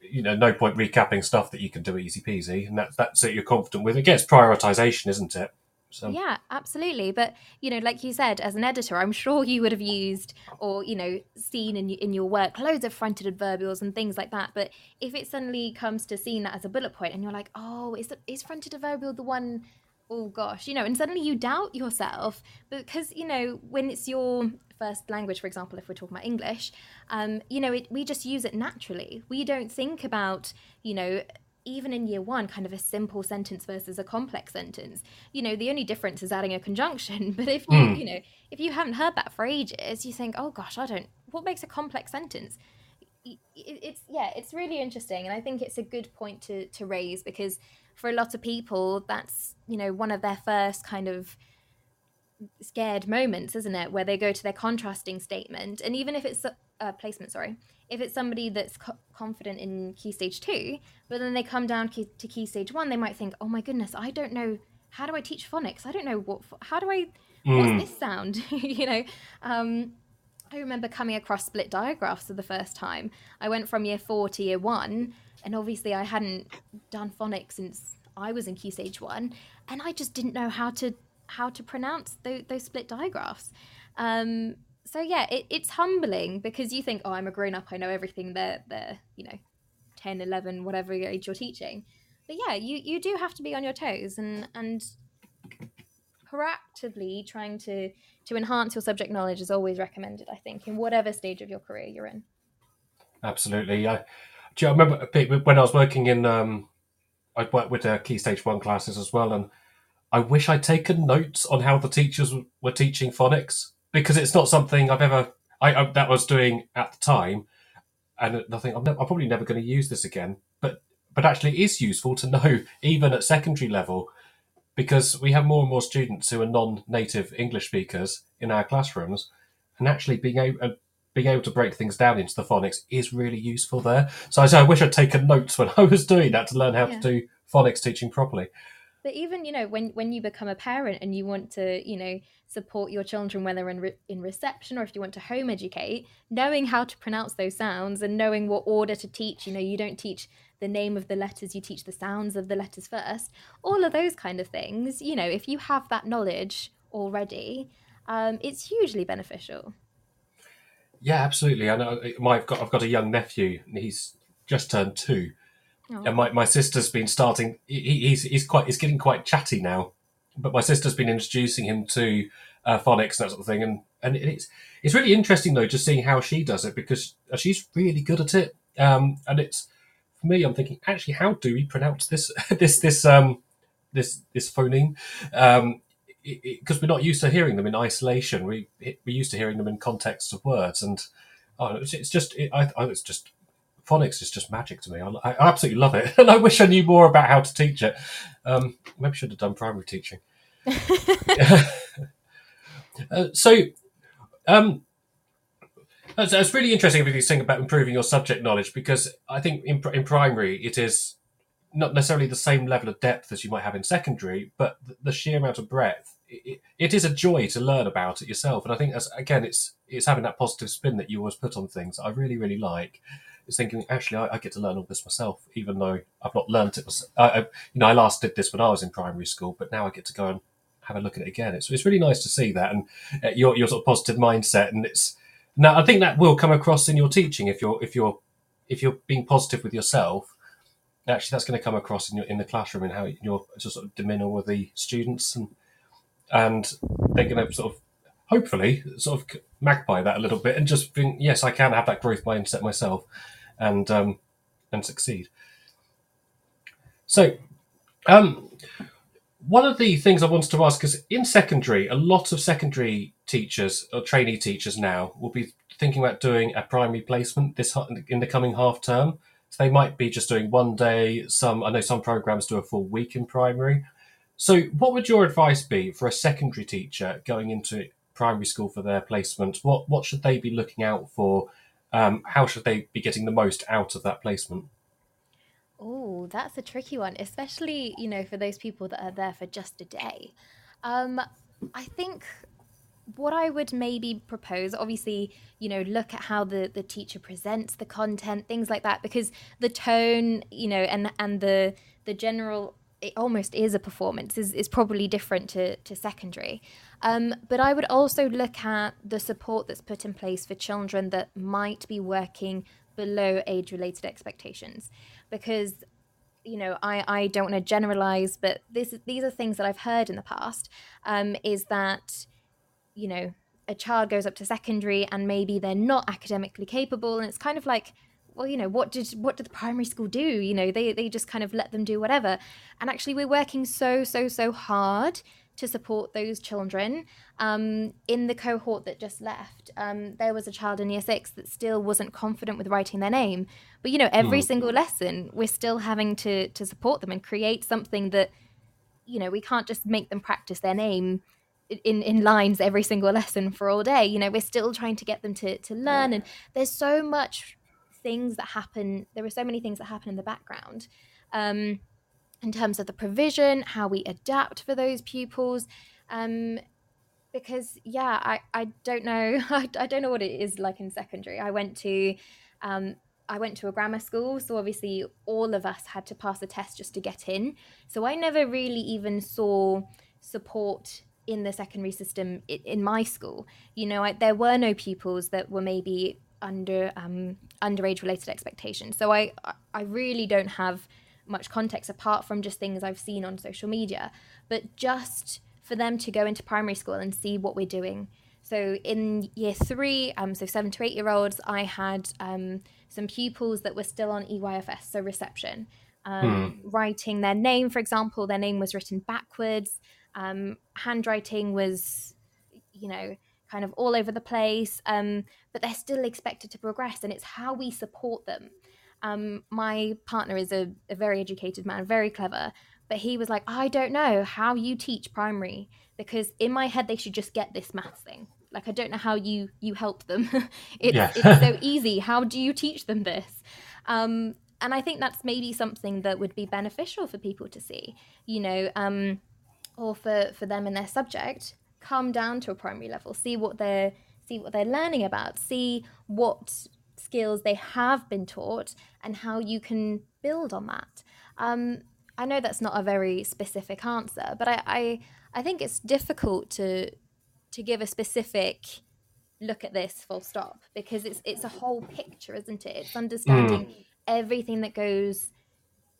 you know, no point recapping stuff that you can do easy peasy, and that's that's it. You're confident with. Again, it's prioritization, isn't it? So Yeah, absolutely. But you know, like you said, as an editor, I'm sure you would have used or you know seen in in your work loads of fronted adverbials and things like that. But if it suddenly comes to seeing that as a bullet point, and you're like, oh, is the, is fronted adverbial the one? Oh gosh, you know, and suddenly you doubt yourself because you know when it's your first language, for example, if we're talking about English, um, you know, it, we just use it naturally. We don't think about you know even in year one, kind of a simple sentence versus a complex sentence. You know, the only difference is adding a conjunction. <laughs> But if you, Mm. you know, if you haven't heard that for ages, you think, oh gosh, I don't. What makes a complex sentence? It's yeah, it's really interesting, and I think it's a good point to to raise because for a lot of people, that's you know one of their first kind of scared moments, isn't it? Where they go to their contrasting statement, and even if it's a uh, placement, sorry, if it's somebody that's co- confident in key stage two, but then they come down key, to key stage one, they might think, "Oh my goodness, I don't know how do I teach phonics? I don't know what ph- how do I what's this sound?" <laughs> you know. Um, I remember coming across split digraphs for the first time. I went from year four to year one, and obviously I hadn't done phonics since I was in key stage one, and I just didn't know how to how to pronounce those, those split digraphs. Um, so yeah, it, it's humbling because you think, oh, I'm a grown up, I know everything. They're they're you know, 10, 11, whatever age you're teaching. But yeah, you you do have to be on your toes and and proactively trying to to enhance your subject knowledge is always recommended. I think in whatever stage of your career you're in. Absolutely, I. Do you remember when I was working in? Um, I worked with uh, Key Stage One classes as well, and I wish I'd taken notes on how the teachers were teaching phonics because it's not something I've ever I, I that was doing at the time, and I think I'm, ne- I'm probably never going to use this again. But but actually, it is useful to <laughs> know even at secondary level because we have more and more students who are non-native English speakers in our classrooms, and actually being able being able to break things down into the phonics is really useful there. So I say I wish I'd taken notes when <laughs> I was doing that to learn how yeah. to do phonics teaching properly. But even you know when when you become a parent and you want to you know support your children when they're in re- in reception or if you want to home educate, knowing how to pronounce those sounds and knowing what order to teach. You know, you don't teach the name of the letters, you teach the sounds of the letters first. All of those kind of things, you know, if you have that knowledge already, um, it's hugely beneficial. Yeah, absolutely. I know. I've got I've got a young nephew, and he's just turned two, oh. and my, my sister's been starting. He, he's he's quite he's getting quite chatty now, but my sister's been introducing him to uh, phonics and that sort of thing, and and it's it's really interesting though just seeing how she does it because she's really good at it. Um, and it's for me, I'm thinking, actually, how do we pronounce this <laughs> this this um this this phoneme? Um, because we're not used to hearing them in isolation. We we're used to hearing them in context of words, and oh, it's, it's just it, I, I, it's just phonics is just magic to me. I, I, absolutely love it, <laughs> and I wish I knew more about how to teach it. Um, maybe I should have done primary teaching. <laughs> <laughs> uh, so, um, it's, it's really interesting if you think about improving your subject knowledge because I think in, in primary it is not necessarily the same level of depth as you might have in secondary, but the, sheer amount of breadth. It, it is a joy to learn about it yourself, and I think as again, it's it's having that positive spin that you always put on things. I really really like. Is thinking actually I, I, get to learn all this myself, even though I've not learned it. I, I, you know, I last did this when I was in primary school, but now I get to go and have a look at it again. It's it's really nice to see that and uh, your your sort of positive mindset, and it's now, I think that will come across in your teaching if you're if you're if you're being positive with yourself. Actually, that's going to come across in your in the classroom and how you're just sort of demeanour with the students, and and they're going to sort of hopefully sort of magpie that a little bit and just think, yes, I can have that growth mindset myself, and um, and succeed. So, um, one of the things I wanted to ask is in secondary, a lot of secondary teachers or trainee teachers now will be thinking about doing a primary placement this in the coming half term. So they might be just doing one day. Some I know some programs do a full week in primary. So, what would your advice be for a secondary teacher going into primary school for their placement? What what should they be looking out for? Um, how should they be getting the most out of that placement? Oh, that's a tricky one, especially, you know, for those people that are there for just a day. Um, I think what I would maybe propose, obviously, you know, look at how the, the teacher presents the content, things like that, because the tone, you know, and and the the general it almost is a performance is, is probably different to, to secondary. Um, but I would also look at the support that's put in place for children that might be working below age related expectations because you know I, I don't want to generalize but this these are things that I've heard in the past um, is that you know a child goes up to secondary and maybe they're not academically capable and it's kind of like well you know what did what did the primary school do you know they they just kind of let them do whatever and actually we're working so so so hard to support those children. Um, in the cohort that just left, um, there was a child in year six that still wasn't confident with writing their name. But you know, every mm. single lesson, we're still having to to support them and create something that, you know, we can't just make them practice their name in in lines every single <laughs> lesson for all day. You know, we're still trying to get them to to learn, and there's so much things that happen. There are so many things that happen in the background. Um, in terms of the provision, how we adapt for those pupils. Um, because yeah, I, I don't know <laughs> I, I don't know what it is like in secondary. I went to um, I went to a grammar school, so obviously all of us had to pass a test just to get in. So I never really even saw support in the secondary system in my school. You know, I, there were no pupils that were maybe under um, underage related expectations. So I I really don't have much context apart from just things I've seen on social media. But just for them to go into primary school and see what we're doing. So in year three, um, so seven to eight year olds, I had um, some pupils that were still on EYFS, so reception, um, hmm. writing their name, for example, their name was written backwards. Um, handwriting was, you know, kind of all over the place, um, but they're still expected to progress, and it's how we support them. Um, my partner is a, a very educated man, very clever, but he was like, I don't know how you teach primary because in my head they should just get this math thing. Like I don't know how you you help them. <laughs> it's, yeah. it's so <laughs> easy. How do you teach them this? Um, and I think that's maybe something that would be beneficial for people to see. You know, um, or for for them in their subject come down to a primary level see what they're see what they're learning about see what skills they have been taught and how you can build on that um, i know that's not a very specific answer but I, I i think it's difficult to to give a specific look at this full stop because it's it's a whole picture isn't it it's understanding mm. everything that goes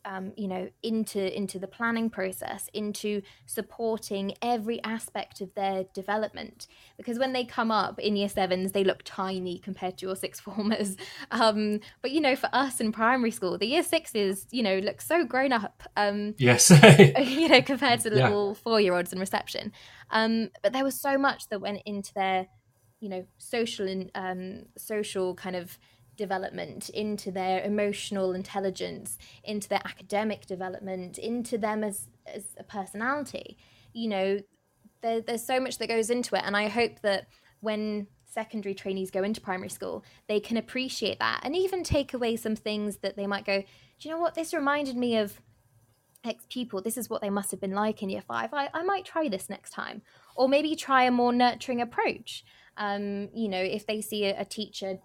um, you know into into the planning process into supporting every aspect of their development. Because when they come up in year sevens they look tiny compared to your six <laughs> formers. Um, but you know for us in primary school the year sixes you know look so grown up um, yes. <laughs> you <laughs> know compared to the little four year olds in reception. Um, but there was so much that went into their you know social and um, social kind of development, into their emotional intelligence, into their academic development, into them as, as a personality. You know, there, there's so much that goes into it. And I hope that when secondary trainees go into primary school, they can appreciate that and even take away some things that they might go, do you know what? This reminded me of X pupil. This is what they must have been like in year five. I, I might try this next time. Or maybe try a more nurturing approach. Um, you know, if they see a, a teacher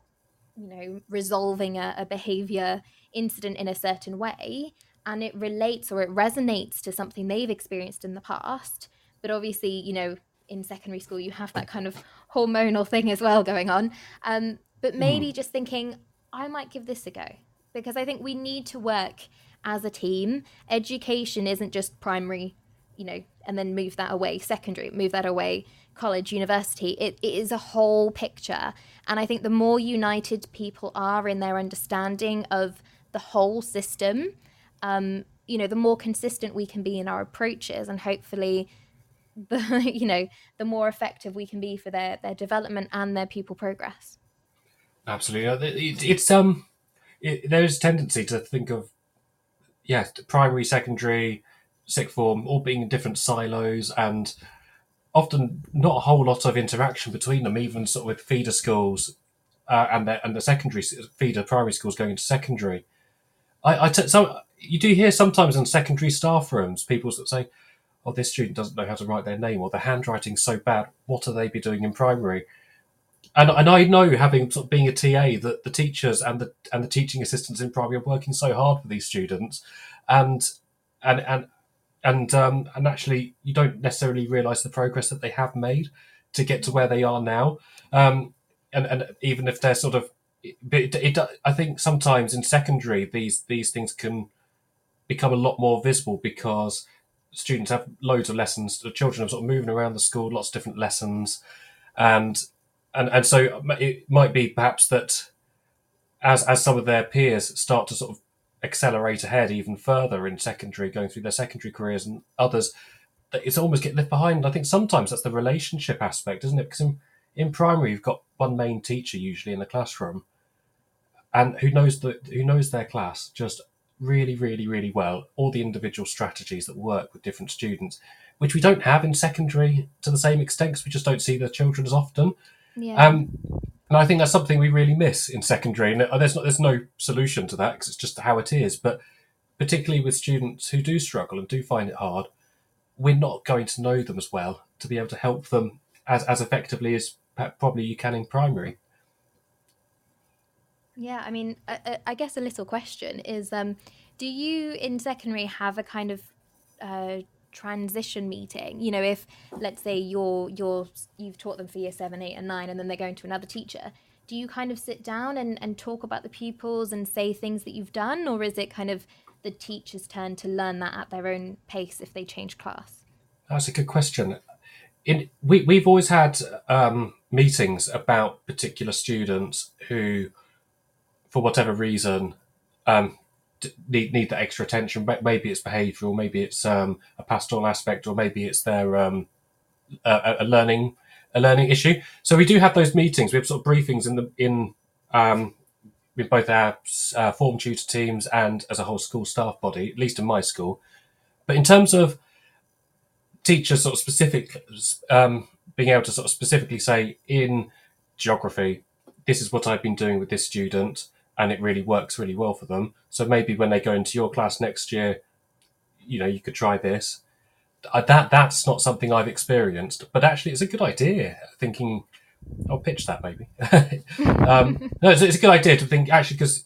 you know resolving a, a behavior incident in a certain way and it relates or it resonates to something they've experienced in the past. But obviously you know in secondary school you have that kind of hormonal thing as well going on. Um, but maybe mm. just thinking i might give this a go because i think we need to work as a team. Education isn't just primary you know and then move that away secondary move that away college, university. It, it is a whole picture. And I think the more united people are in their understanding of the whole system, um, you know, the more consistent we can be in our approaches and hopefully <laughs> the you know the more effective we can be for their their development and their pupil progress absolutely it's um it, there's a tendency to think of yeah primary secondary sixth form all being in different silos and often not a whole lot of interaction between them, even sort of with feeder schools uh, and the, and the secondary feeder primary schools going into secondary. I, I t- so you do hear sometimes in secondary staff rooms people of say, "Oh, this student doesn't know how to write their name, or their handwriting's so bad. What are they be doing in primary?" And, and I know, having sort of being a TA, that the teachers and the and the teaching assistants in primary are working so hard for these students, and and and and um, and actually you don't necessarily realize the progress that they have made to get to where they are now. Um, and and even if they're sort of it, it, I think sometimes in secondary these these things can become a lot more visible because students have loads of lessons. The children are sort of moving around the school lots of different lessons. And and and so it might be perhaps that as as some of their peers start to sort of accelerate ahead even further in secondary, going through their secondary careers, and others, it's almost get left behind. I think sometimes that's the relationship aspect, isn't it? Because in, in primary, you've got one main teacher usually in the classroom, and who knows the who knows their class just really, really, really well. All the individual strategies that work with different students, which we don't have in secondary to the same extent because we just don't see the children as often. Yeah. Um, and I think that's something we really miss in secondary. And there's not, there's no solution to that because it's just how it is. But particularly with students who do struggle and do find it hard, we're not going to know them as well to be able to help them as, as effectively as probably you can in primary. Yeah, I mean, I, I guess a little question is um, do you in secondary have a kind of uh, transition meeting. You know if let's say you're you're you've taught them for year seven eight and nine and then they're going to another teacher do you kind of sit down and, and talk about the pupils and say things that you've done or is it kind of the teacher's turn to learn that at their own pace if they change class? That's a good question. In we, we've always had um, meetings about particular students who for whatever reason um, need need that extra attention. But Maybe it's behavioural, maybe it's um, a pastoral aspect, or maybe it's their um, a, a, learning a learning issue. So we do have those meetings. We have sort of briefings in the in um, with both our uh, form tutor teams and as a whole school staff body, at least in my school. But in terms of teachers, sort of specific, um, being able to sort of specifically say in geography, this is what I've been doing with this student and it really works really well for them. So maybe when they go into your class next year, you know, you could try this. Uh, that that's not something I've experienced, but actually, it's a good idea. Thinking, I'll pitch that maybe. <laughs> um, no, it's, it's, a good idea to think actually because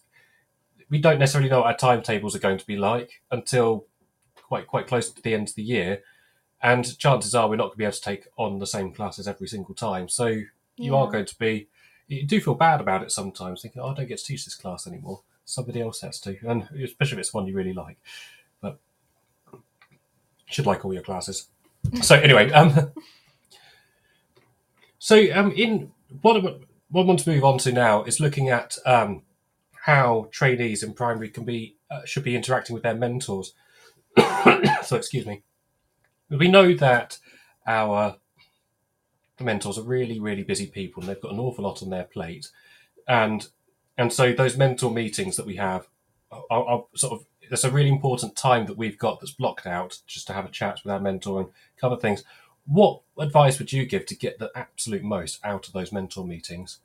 we don't necessarily know what our timetables are going to be like until quite quite close to the end of the year, and chances are we're not going to be able to take on the same classes every single time. So you yeah. are going to be you do feel bad about it sometimes, thinking, "Oh, I don't get to teach this class anymore. Somebody else has to," and especially if it's one you really like. But you should like all your classes. <laughs> so anyway, um, so um, in what what I want to move on to now is looking at um, how trainees in primary can be uh, should be interacting with their mentors. <coughs> so excuse me. We know that our the mentors are really, really busy people and they've got an awful lot on their plate. And and so those mentor meetings that we have are, are sort of there's a really important time that we've got that's blocked out just to have a chat with our mentor and cover things. What advice would you give to get the absolute most out of those mentor meetings?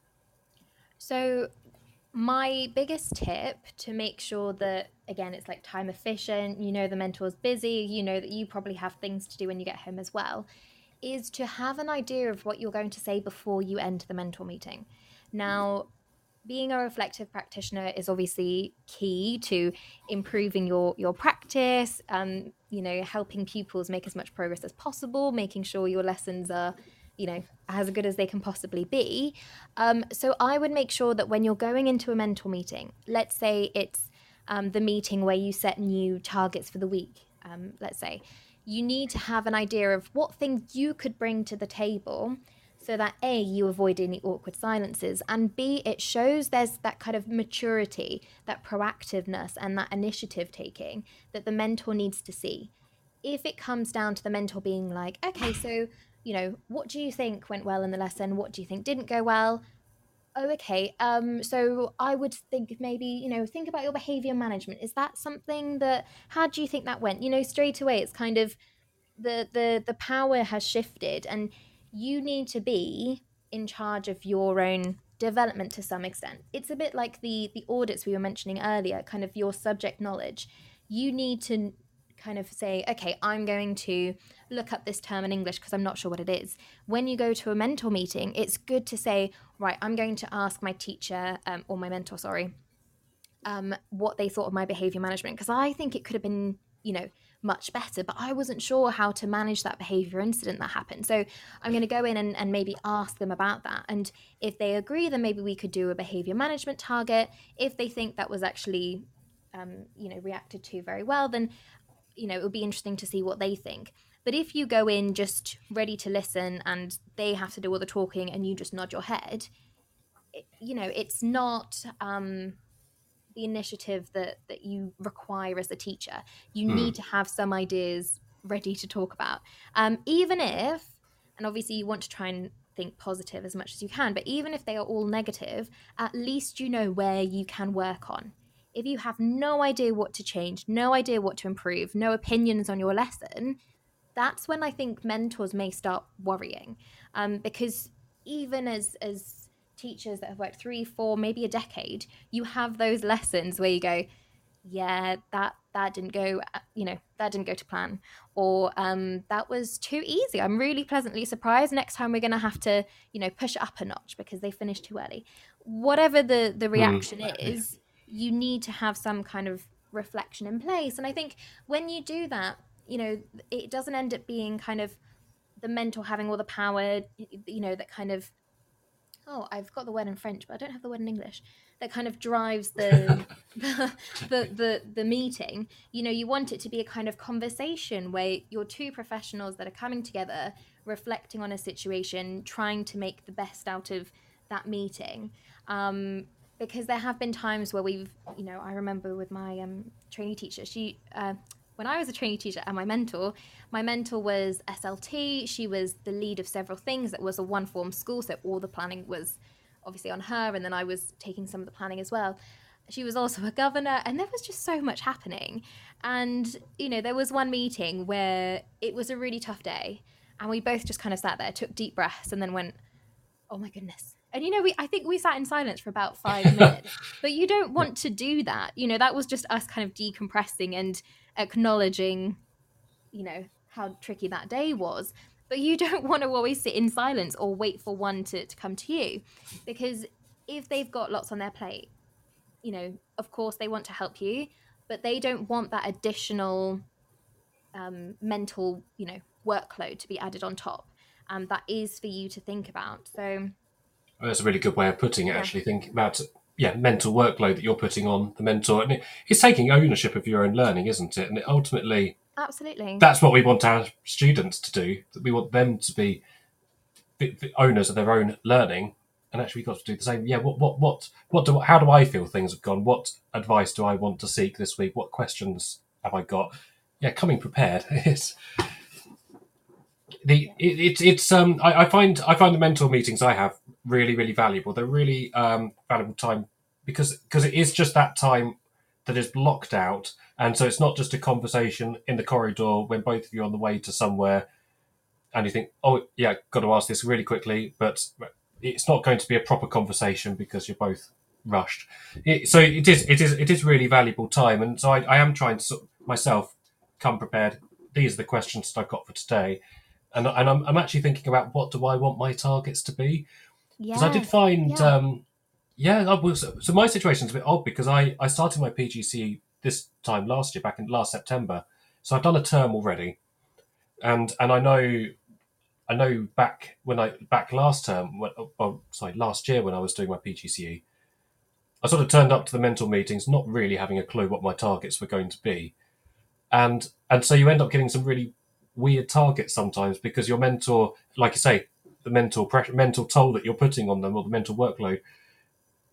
So my biggest tip to make sure that again it's like time efficient you know the mentor's busy you know that you probably have things to do when you get home as well is to have an idea of what you're going to say before you enter the mentor meeting. Now, being a reflective practitioner is obviously key to improving your your practice um, you know helping pupils make as much progress as possible making sure your lessons are you know as good as they can possibly be um, so i would make sure that when you're going into a mentor meeting let's say it's um, the meeting where you set new targets for the week um, let's say you need to have an idea of what things you could bring to the table so that A, you avoid any awkward silences, and B, it shows there's that kind of maturity, that proactiveness, and that initiative taking that the mentor needs to see. If it comes down to the mentor being like, okay, so, you know, what do you think went well in the lesson? What do you think didn't go well? Oh okay um so i would think maybe you know think about your behavior management. Is that something that how do you think that went? You know straight away it's kind of the the the power has shifted and you need to be in charge of your own development to some extent. It's a bit like the the audits we were mentioning earlier kind of your subject knowledge. You need to kind of say, okay, I'm going to look up this term in English because I'm not sure what it is. When you go to a mentor meeting, it's good to say, right, I'm going to ask my teacher um, or my mentor, sorry, um, what they thought of my behavior management because I think it could have been, you know, much better, but I wasn't sure how to manage that behavior incident that happened. So I'm going to go in and, and maybe ask them about that. And if they agree, then maybe we could do a behavior management target. If they think that was actually um, you know reacted to very well then you know, it would be interesting to see what they think. But if you go in just ready to listen and they have to do all the talking and you just nod your head, it, you know, it's not um, the initiative that that you require as a teacher. You mm. need to have some ideas ready to talk about, um, even if, and obviously you want to try and think positive as much as you can. But even if they are all negative, at least you know where you can work on if you have no idea what to change, no idea what to improve, no opinions on your lesson, that's when I think mentors may start worrying. Um, because even as as teachers that have worked three, four, maybe a decade, you have those lessons where you go, yeah, that that didn't go, uh, you know, that didn't go to plan, or um, that was too easy. I'm really pleasantly surprised. Next time we're going to have to, you know, push up a notch because they finished too early. Whatever the the hmm. reaction mm. is, you need to have some kind of reflection in place. And I think when you do that, you know, it doesn't end up being kind of the mentor having all the power, you know, that kind of oh, I've got the word in French, but I don't have the word in English. That kind of drives the, <laughs> the, the the the meeting. You know, you want it to be a kind of conversation where you're two professionals that are coming together, reflecting on a situation, trying to make the best out of that meeting. Um, because there have been times where we've, you know, I remember with my um, trainee teacher, she. Uh, when I was a trainee teacher and my mentor, my mentor was SLT. She was the lead of several things. It was a one form school, so all the planning was obviously on her, and then I was taking some of the planning as well. She was also a governor, and there was just so much happening. And, you know, there was one meeting where it was a really tough day, and we both just kind of sat there, took deep breaths, and then went, oh my goodness. And you know, we I think we sat in silence for about five <laughs> minutes. but you don't want to do that. You know, that was just us kind of decompressing and acknowledging, you know, how tricky that day was. But you <laughs> don't want to always sit in silence or wait for one to, to come to you. Because if they've got lots on their plate, you know, of course they want to help you, but they don't want that additional um, mental, you know, workload to be added on top. Um, that is for you to think about. So that's a really good way of putting it. Yeah. Actually, think about yeah mental workload that you're putting on the mentor, and it, it's taking ownership of your own learning, isn't it? And it ultimately Absolutely. That's what we want our students to do. That we want them to be the owners of their own learning, and actually we've got to do the same. Yeah. What? What? What? What do? How do I feel things have gone? What advice do I want to seek this week? What questions have I got? Yeah, coming prepared <laughs> is the it, it, it's um I, I, find I find the mentor meetings I have really really valuable. They're really um valuable time because because it is just that time that is blocked out and so it's not just a conversation in the corridor when both of you are on the way to somewhere and you think, oh, yeah, got to ask this really quickly, but it's not going to be a proper conversation because you're both rushed. It, so it is, it is, it is really valuable time. And so I, I am trying to myself come prepared. These are the questions that I've got for today. And, and I'm, I'm actually thinking about what do I want my targets to be? Because yeah, I did find, yeah. um, yeah, was, so my situation's a bit odd because I, I started my PGCE this time last year, back in last September. So I've done a term already, and and I know, I know back when I back last term, when, oh, sorry, last year when I was doing my PGCE, I sort of turned up to the mental meetings not really having a clue what my targets were going to be, and and so you end up getting some really weird targets sometimes because your mentor, like you say, the mental pressure, mental toll that you're putting on them or the mental workload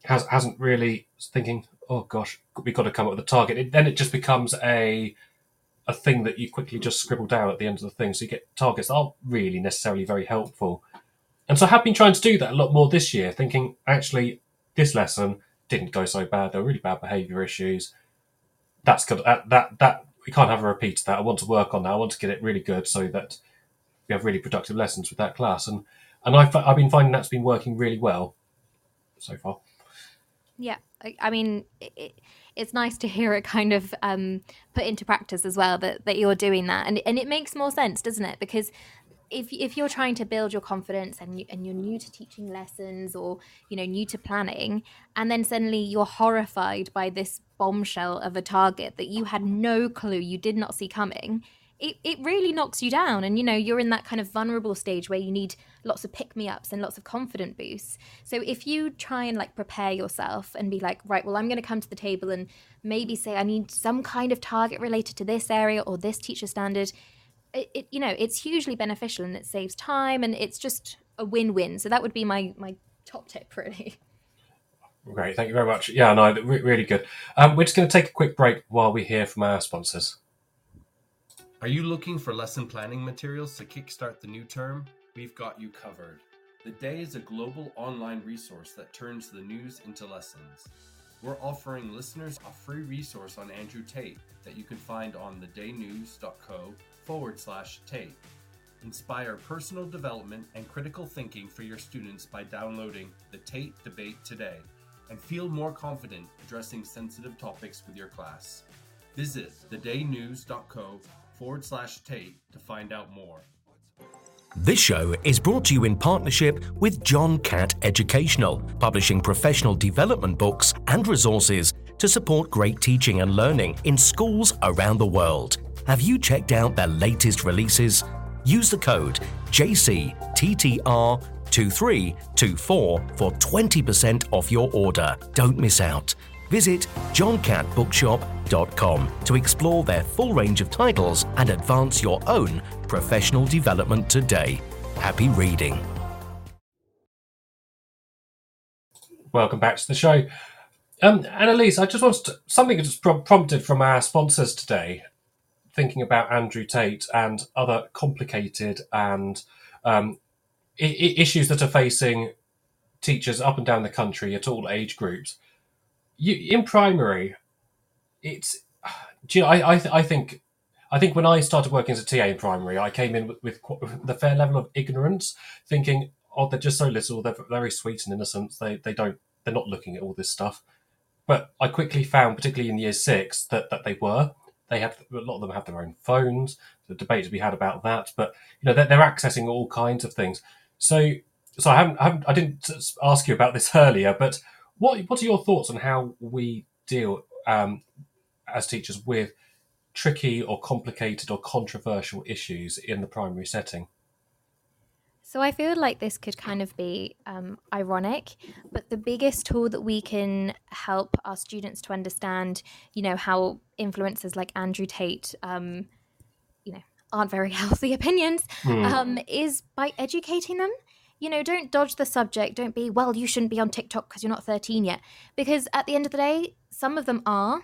has hasn't really thinking oh gosh, we've got to come up with a target. It, then it just becomes a a thing that you quickly just scribble down at the end of the thing. So you get targets that aren't really necessarily very helpful. And so I have been trying to do that a lot more this year, thinking actually this lesson didn't go so bad. There were really bad behaviour issues. That's good. That, that that we can't have a repeat of that. I want to work on that. I want to get it really good so that we have really productive lessons with that class. And and I've I've been finding that's been working really well so far. Yeah, I, I mean, it, it's nice to hear it kind of um, put into practice as well that, that you're doing that, and and it makes more sense, doesn't it? Because if if you're trying to build your confidence and you, and you're new to teaching lessons or you know new to planning, and then suddenly you're horrified by this bombshell of a target that you had no clue, you did not see coming it, it really knocks you down. And you know you're in that kind of vulnerable stage where you need lots of pick me ups and lots of confident boosts. So if you try and like prepare yourself and be like right well i'm going to come to the table and maybe say i need some kind of target related to this area or this teacher standard it, it you know it's hugely beneficial and it saves time and it's just a win-win so that would be my my top tip <laughs> really Great, thank you very much. Yeah, no, really good. Um, we're just going to take a quick break while we hear from our sponsors. Are you looking for lesson planning materials to kickstart the new term? We've got you covered. The Day is a global online resource that turns the news into lessons. We're offering listeners a free resource on Andrew Tate that you can find on thedaynews.co forward slash Tate. Inspire personal development and critical thinking for your students by downloading the Tate Debate today and feel more confident addressing sensitive topics with your class. Visit thedaynews.co forward slash Tate to find out more. This show is brought to you in partnership with John Catt Educational, publishing professional development books and resources to support great teaching and learning in schools around the world. Have you checked out their latest releases? Use the code JCTTR2324 for 20% off your order. Don't miss out. Visit johncattbookshop.com to explore their full range of titles and advance your own professional development today. Happy reading. Welcome back to the show. Um, Annelies, I just wanted to, something just prompted from our sponsors today, thinking about Andrew Tate and other complicated and um, I- issues that are facing teachers up and down the country at all age groups. You, in primary, it's you know, I I, th- I think I think when I started working as a TA in primary, I came in with, with, with the fair level of ignorance, thinking, "Oh, they're just so little. They're very sweet and innocent. They they don't they're not looking at all this stuff." But I quickly found, particularly in year six, that, that they were. They have a lot of them have their own phones. The debate to be had about that, but you know they're, they're accessing all kinds of things. So, so I haven't, I haven't, I didn't ask you about this <laughs> earlier, but what what are your thoughts on how we deal um, as teachers with tricky or complicated or controversial issues in the primary setting? So I feel like this could kind of be um, ironic, but the biggest tool that we can help our students to understand, you know, how influencers like Andrew Tate, um, you know, aren't very <laughs> healthy opinions, mm. um, is by educating them. You know, don't dodge the subject. Don't be, well, you shouldn't be on TikTok because you're not 13 yet. Because at the end of the day, some of them are,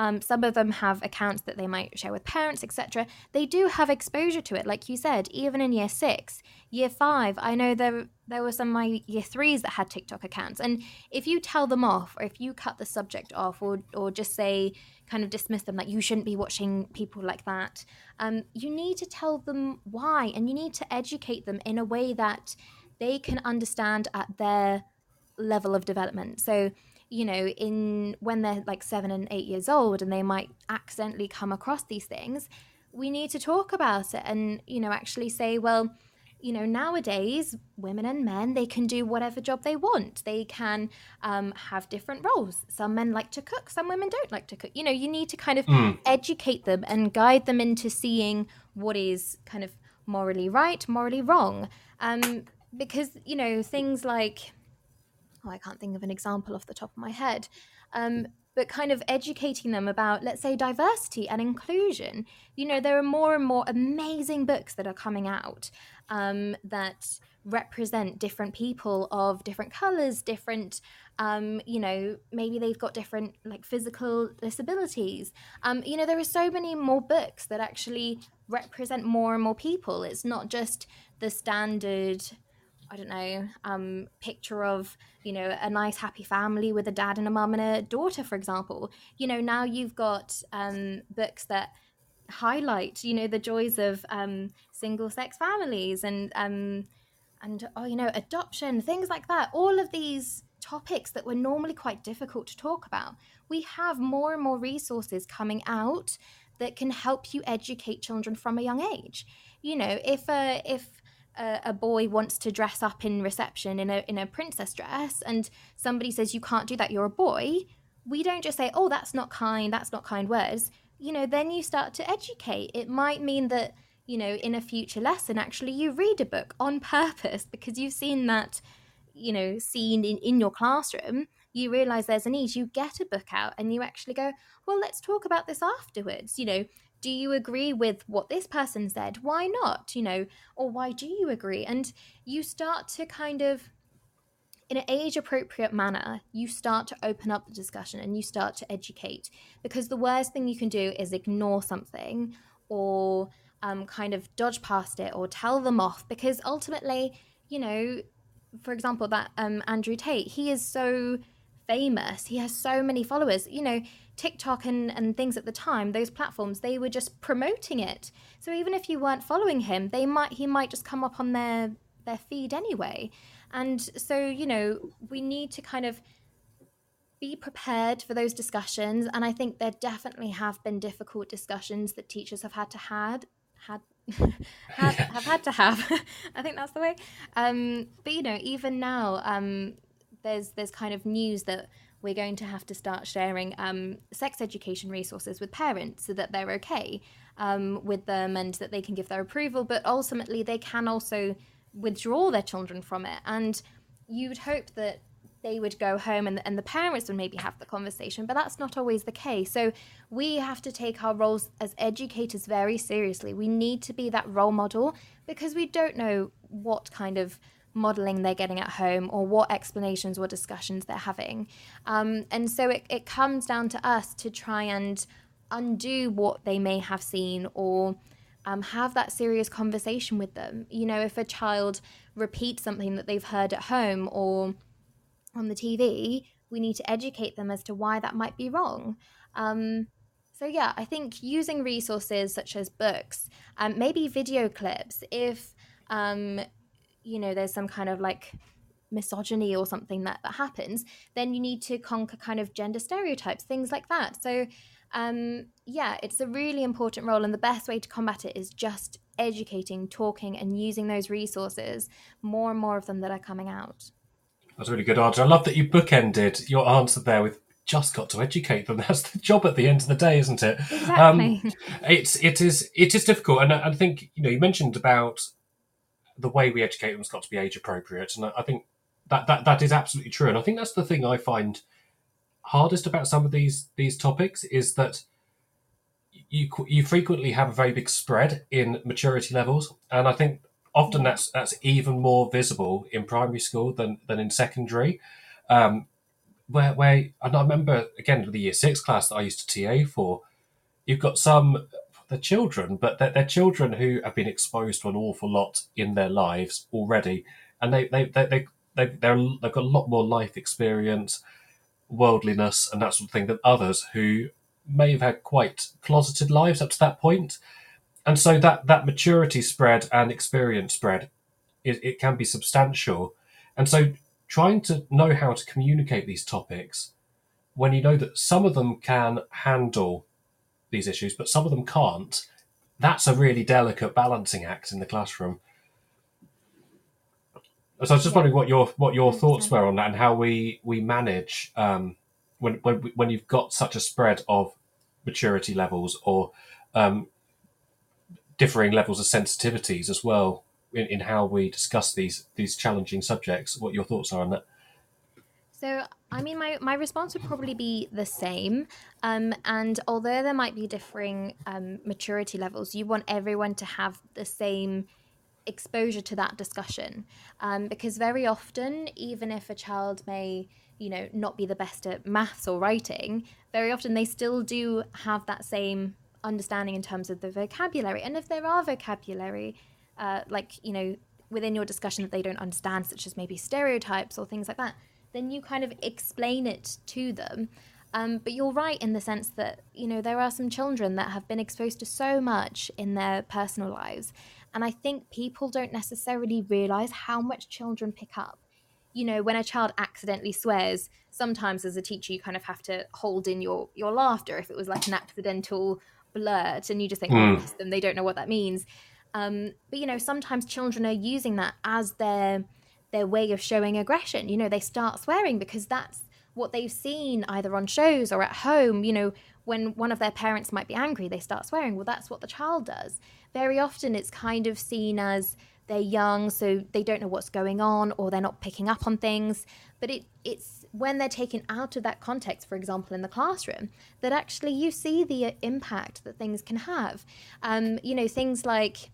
um, some of them have accounts that they might share with parents, etc. They do have exposure to it, like you said, even in year six, year five. I know there there were some of my year threes that had TikTok accounts, and if you tell them off, or if you cut the subject off, or or just say kind of dismiss them like you shouldn't be watching people like that, um, you need to tell them why, and you need to educate them in a way that they can understand at their level of development. So you know, in when they're like seven and eight years old and they might accidentally come across these things, we need to talk about it and, you know, actually say, well, you know, nowadays, women and men, they can do whatever job they want. They can um, have different roles. Some men like to cook, some women don't like to cook. You know, you need to kind of mm. educate them and guide them into seeing what is kind of morally right, morally wrong. Um, because, you know, things like oh, I can't think of an example off the top of my head, um, but kind of educating them about, let's say, diversity and inclusion. You know, there are more and more amazing books that are coming out um, that represent different people of different colors, different, um, you know, maybe they've got different like physical disabilities. Um, you know, there are so many more books that actually represent more and more people. It's not just the standard I don't know, um, picture of, you know, a nice happy family with a dad and a mum and a daughter, for example. You know, now you've got um, books that highlight, you know, the joys of um, single sex families and, um, and, oh, you know, adoption, things like that. All of these topics that were normally quite difficult to talk about. We have more and more resources coming out that can help you educate children from a young age. You know, if, uh, if, a, a, boy wants to dress up in reception in a in a princess dress and somebody says you can't do that you're a boy we don't just say oh that's not kind that's not kind words. You know then you start to educate. It might mean that you know in a future lesson actually you read a book on <laughs> purpose because you've seen that you know seen in, in your classroom. You realize there's a need. You get a book out and you actually go well let's talk about this afterwards. You know do you agree with what this person said? Why not? You know or why do you agree? And you start to kind of in an age appropriate manner you start to open up the discussion and you start to educate. Because the worst thing you can do is ignore something or um, kind of dodge past it or tell them off. Because ultimately you know for example that um, andrew tate he is so famous. He has so many followers. You know TikTok and, and things at the time, those platforms, they were just promoting it. So even if you weren't following him, they might he might just come up on their their feed anyway. And so, you know, we need to kind of be prepared for those discussions. And I think there definitely have been difficult discussions that teachers have had to had had <laughs> have, have had to have. <laughs> I think that's the way. Um, but you know, even now, um, there's there's kind of news that we're going to have to start sharing um, sex education resources with parents so that they're okay um, with them and that they can give their approval. But ultimately, they can also withdraw their children from it. And you'd hope that they would go home and, and the parents would maybe have the conversation, but that's not always the case. So we have to take our roles as educators very seriously. We need to be that role model because we don't know what kind of modeling they're getting at home or what explanations or discussions they're having. Um, and so it, it comes down to us to try and undo what they may have seen or um, have that serious conversation with them. You know, if a child repeats something that they've heard at home or on the TV, we need to educate them as to why that might be wrong. Um, so, yeah, I think using resources such as books, um, maybe video clips, if, um, you know, there's some kind of like misogyny or something that, that happens, then you need to conquer kind of gender stereotypes, things like that. So, um, yeah, it's a really important role, and the best way to combat it is just educating, talking, and using those resources, more and more of them that are coming out. That's a really good answer. I love that you bookended your answer there with just got to educate them. <laughs> That's the job at the end of the day, isn't it? Exactly. Um, <laughs> it's it is it is difficult, and I, I think you know you mentioned about the way we educate them has got to be age appropriate, and I, I think that that that is absolutely true. And I think that's the thing I find hardest about some of these these topics is that you you frequently have a very big spread in maturity levels, and I think often that's that's even more visible in primary school than than in secondary. Um, where where and I remember again the year six class that I used to TA for, you've got some the children, but they're, they're children who have been exposed to an awful lot in their lives already, and they they they they, they they've got a lot more life experience worldliness and that sort of thing than others who may have had quite closeted lives up to that. And so that, that maturity spread and experience spread, it, it can be substantial. And so trying to know how to communicate these topics when you know that some of them can handle these issues, but some of them can't, that's a really delicate balancing act in the classroom. So I was just wondering what your what your thoughts were on that and how we we manage um, when when when you've got such a spread of maturity levels or um, differing levels of sensitivities as well in, in how we discuss these these challenging subjects. What your thoughts are on that? So, I mean, my, my response would probably be the same. Um, and although there might be differing um, maturity levels, you want everyone to have the same exposure to that discussion um, because very often even if a child may you know not be the best at maths or writing very often they still do have that same understanding in terms of the vocabulary and if there are vocabulary uh, like you know within your discussion that they don't understand such as maybe stereotypes or things like that then you kind of explain it to them um, but you're right in the sense that you know there are some children that have been exposed to so much in their personal lives and I think people don't necessarily realize how much children pick up. You know, when a child accidentally swears, sometimes as a teacher, you kind of have to hold in your, your laughter if it was like an accidental blurt and you just think, mm. oh, them, they don't know what that means. Um, but, you know, sometimes children are using that as their their way of showing aggression. You know, they start swearing because that's what they've seen either on shows or at home. You know, when one of their parents might be angry, they start swearing. Well, that's what the child does very often it's kind of seen as they're young, so they don't know what's going on or they're not picking up on things. But it, it's when they're taken out of that context, for example, in the classroom, that actually you see the uh, impact that things can have. Um, you know, things like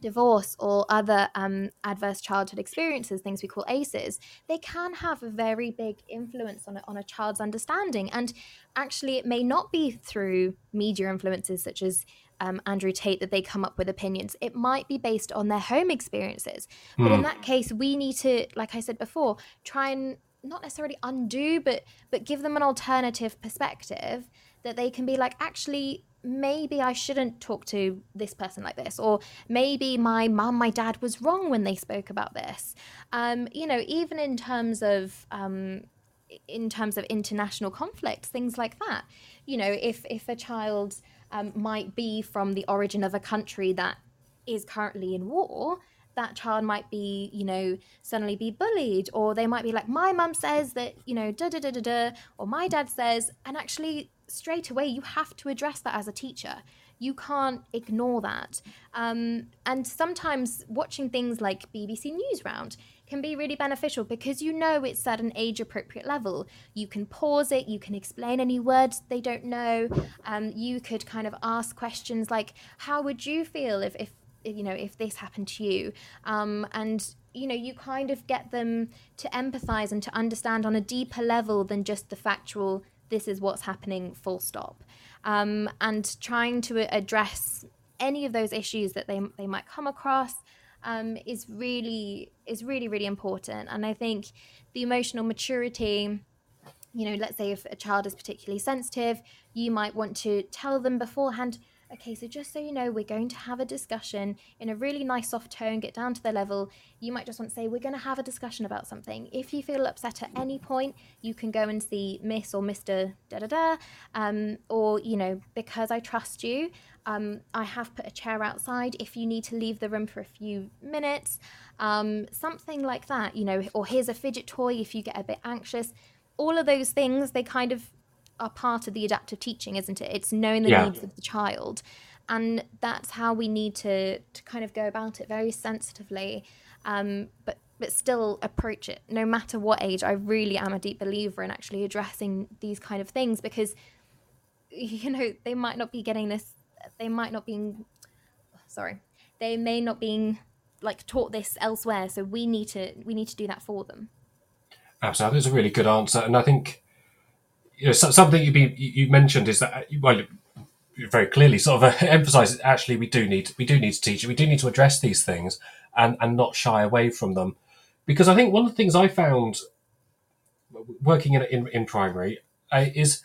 divorce or other um, adverse childhood experiences, things we call ACEs, they can have a very big influence on a, on a child's understanding. And actually, it may not be through media influences such as um, Andrew Tate that they come up with opinions. It might be based on their home experiences. But in hmm. that case, we need to, like I said before, try and not necessarily undo, but but give them an alternative perspective that they can be like, actually, maybe I shouldn't talk to this person like this, or maybe my mum, my dad was wrong when they spoke about this. Um, you know, even in terms of um, in terms of international conflicts, things like that. You know, if if a child um, might be from the origin of a country that is currently in war, that child might be, you know, suddenly be bullied, or they might be like, my mum says that, you know, da da da da da, or my dad says, and actually straight away you have to address that as a teacher. You can't ignore that. Um, and sometimes watching things like BBC Newsround can be really beneficial because you know it's at an age appropriate level. You can pause it, you can explain any words they don't know. Um, you could kind of ask questions like, How would you feel if, if you know if this happened to you um, and you know you kind of get them to empathize and to understand on a deeper level than just the factual this is what's happening full stop. Um, and trying to address any of those issues that they, they might come across um, is really is really really important. And i think the emotional maturity you know let's say if a child is particularly sensitive you might want to tell them beforehand okay, so just so you know, we're going to have a discussion in a really nice soft tone, get down to the level. You might just want to say, we're going to have a discussion about something. If you feel upset at any point, you can go and see Miss or Mr. da da da. Um, or, you know, because I trust you, um, I have put a chair outside if you need to leave the room for a few minutes. Um, something like that, you know, or here's a fidget toy if you get a bit anxious. All of those things, they kind of are part of the adaptive teaching, isn't it? It's knowing the yeah. needs of the child. And that's how we need to, to kind of go about it very sensitively, um, but but still approach it no matter what age. I really am a deep believer in actually addressing these kind of things because <laughs> you know they might not be getting this, they might not be, sorry, they may not be like taught this elsewhere. So we need to we need to do that for them. Absolutely, that's a really good answer, and I think you know, something you be you mentioned is that well, very clearly sort of uh, <laughs> emphasise actually we do need we do need to teach it. we do need to address these things and and not shy away from them because I think one of the things I found working in in, in primary uh, is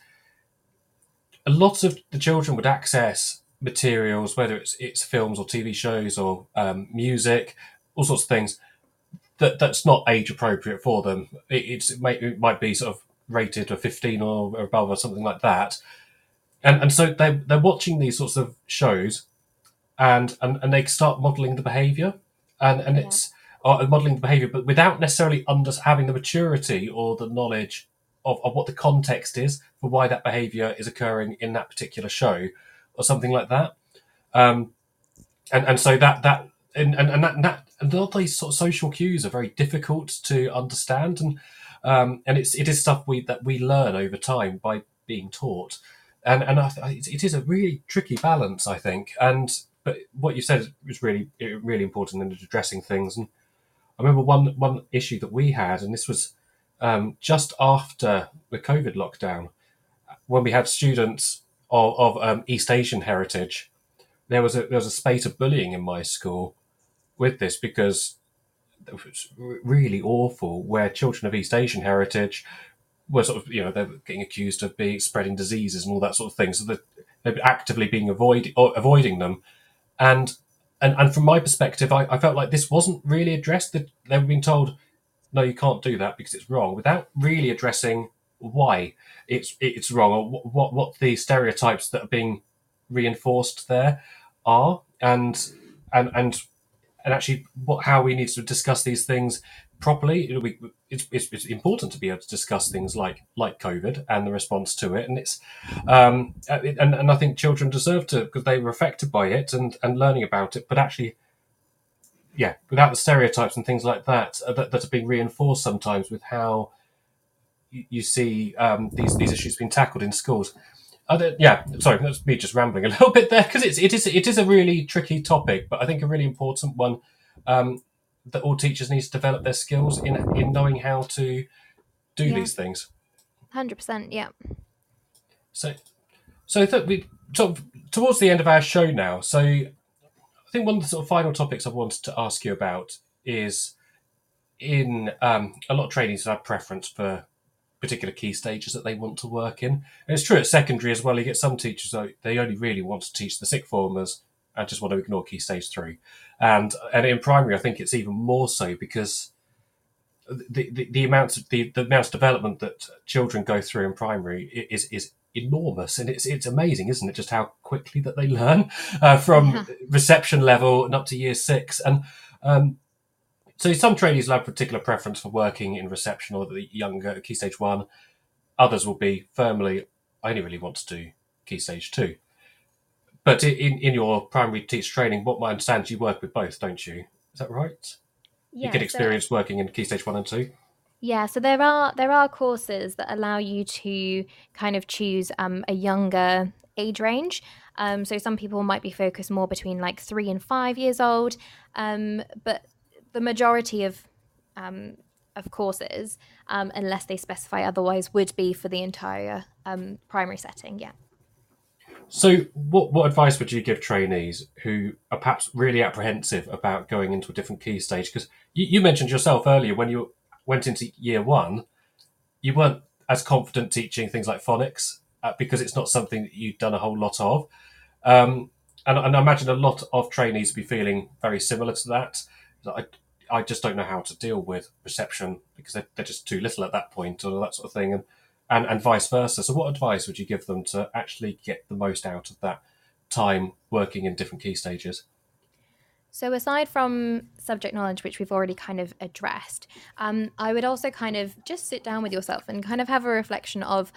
a lot of the children would access materials whether it's it's films or TV shows or um, music all sorts of things that that's not age appropriate for them it, it's it, may, it might be sort of rated a 15 or above or something like that. And and so they they're watching these sorts of shows and and, and they start modeling the behavior and and yeah. it's uh, modeling the behavior but without necessarily under having the maturity or the knowledge of, of what the context is for why that behavior is occurring in that particular show or something like that um and and so that that and and, and that, and that and all these sort of social cues are very difficult to understand and um, and it's it is stuff we that we learn over time by being taught, and and I, it is a really tricky balance, I think. And but what you said was really really important in addressing things. And I remember one one issue that we had, and this was um, just after the COVID lockdown, when we had students of, of um, East Asian heritage. There was a there was a spate of bullying in my school with this because was really awful, where children of East Asian heritage were sort of, you know, they were getting accused of being spreading diseases and all that sort of thing. So they're actively being avoid avoiding them, and and and from my perspective, I, I felt like this wasn't really addressed. That they were being told, no, you can't do that because it's wrong, without really addressing why it's it's wrong or what what, what the stereotypes that are being reinforced there are, and and and and actually what how we need to discuss these things properly. it's, it's, it's, important to be able to discuss things like like COVID and the response to it, and it's um, and and I think children deserve to because they were affected by it and and learning about it, but actually. Yeah, without the stereotypes and things like that uh, that, that are being reinforced sometimes with how you, you see um, these these issues being tackled in schools. Yeah, sorry, that's me just rambling a <laughs> little bit there because it's it is it is a really tricky topic, but I think a really important one um, that all teachers need to develop their skills in in knowing how to do yeah. these things. Hundred percent, yeah. So, so that we sort of towards the end of our show now. So, I think one of the sort of final topics I wanted to ask you about is in um, a lot of trainees have preference for particular key stages that they want to work in. And it's true at secondary as well. You get some teachers that they only really want to teach the sixth formers and just want to ignore key stage three. And and in primary, I think it's even more so because the the, the amount of the, the amount of development that children go through in primary is is enormous and it's it's amazing isn't it just how quickly that they <laughs> learn uh, from yeah. reception level and up to year six and um, So some trainees will have a particular preference for working in reception or the younger key stage one. Others will be firmly, I only really want to do key stage two. But in, in your primary teacher training, what my understanding is you work with both, don't you? Is that right? Yeah, you get experience so, working in key stage one and two. Yeah, so there are there are courses that allow you to kind of choose um, a younger age range. Um, so some people might be focused more between like three and five years old, um, but the majority of um, of courses, um, unless they specify otherwise, would be for the entire um, primary setting. Yeah. So, what what advice would you give trainees who are perhaps really apprehensive about going into a different key stage? Because you, you mentioned yourself earlier when you went into year one, you weren't as confident teaching things like phonics uh, because it's not something that you've done a whole lot of. Um, and, and, I imagine a lot of trainees be feeling very similar to that. I, I just don't know how to deal with reception because they're, they're just too little at that point or that sort of thing. And, and, and vice versa. So, what advice would you give them to actually get the most out of that time working in different key stages? So, aside from subject knowledge, which we've already kind of addressed, um, I would also kind of just sit down with yourself and kind of have a reflection of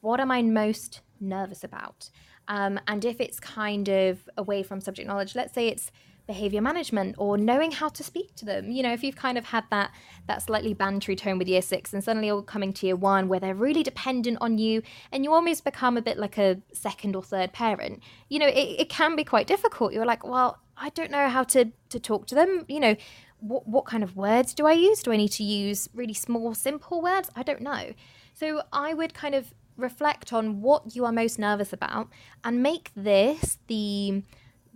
what am I most nervous about? Um, and if it's kind of away from subject knowledge, let's say it's behavior management or knowing how to speak to them. You know if you've kind of had that that slightly bantery tone with year six and suddenly you're coming to year one where they're really dependent on you and you almost become a bit like a second or third parent you know it, it can be quite difficult. You're like well i don't know how to to talk to them. You know what, what kind of words do i use? Do i need to use really small simple words? I don't know. So i would kind of reflect on what you are most nervous about and make this the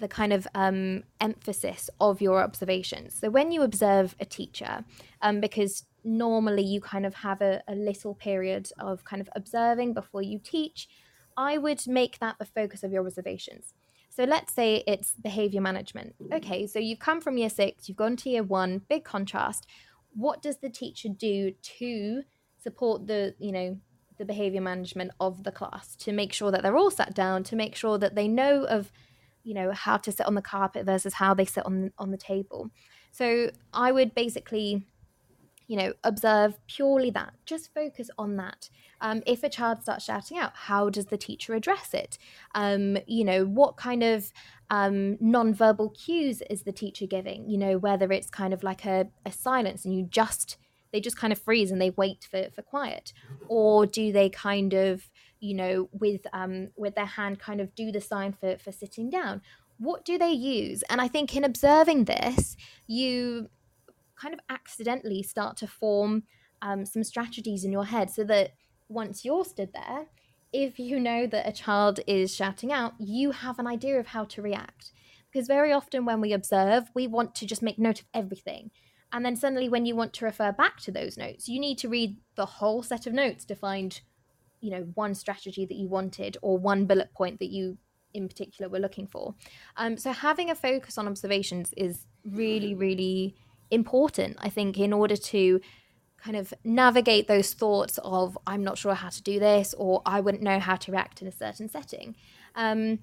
the kind of um, emphasis of your observations. So when you observe a teacher, um, because normally you kind of have a, a little period of kind of observing before you teach, I would make that the focus of your observations. So let's say it's behavior management. Okay, so you've come from year six, you've gone to year one, big contrast. What does the teacher do to support the, you know, the behavior management of the class to make sure that they're all sat down, to make sure that they know of you know how to sit on the carpet versus how they sit on on the table. So i would basically you know observe purely that just focus on that. Um, if a child starts shouting out how does the teacher address it? Um, you know what kind of um, non-verbal cues is the teacher giving? You know whether it's kind of like a, a silence and you just they just kind of freeze and they wait for, for quiet or do they kind of you know, with um, with their hand, kind of do the sign for for sitting down. What do they use? And I think in observing this, you kind of accidentally start to form um, some strategies in your head, so that once you're stood there, if you know that a child is shouting out, you have an idea of how to react. Because very often when we observe, we want to just make note of everything. And then suddenly, when you want to refer back to those notes, you need to read the whole set of notes to find you know one strategy that you wanted or one bullet point that you in particular were looking for. Um, so having a focus on observations is really really important i think in order to kind of navigate those thoughts of i'm not sure how to do this or i wouldn't know how to react in a certain setting. Um,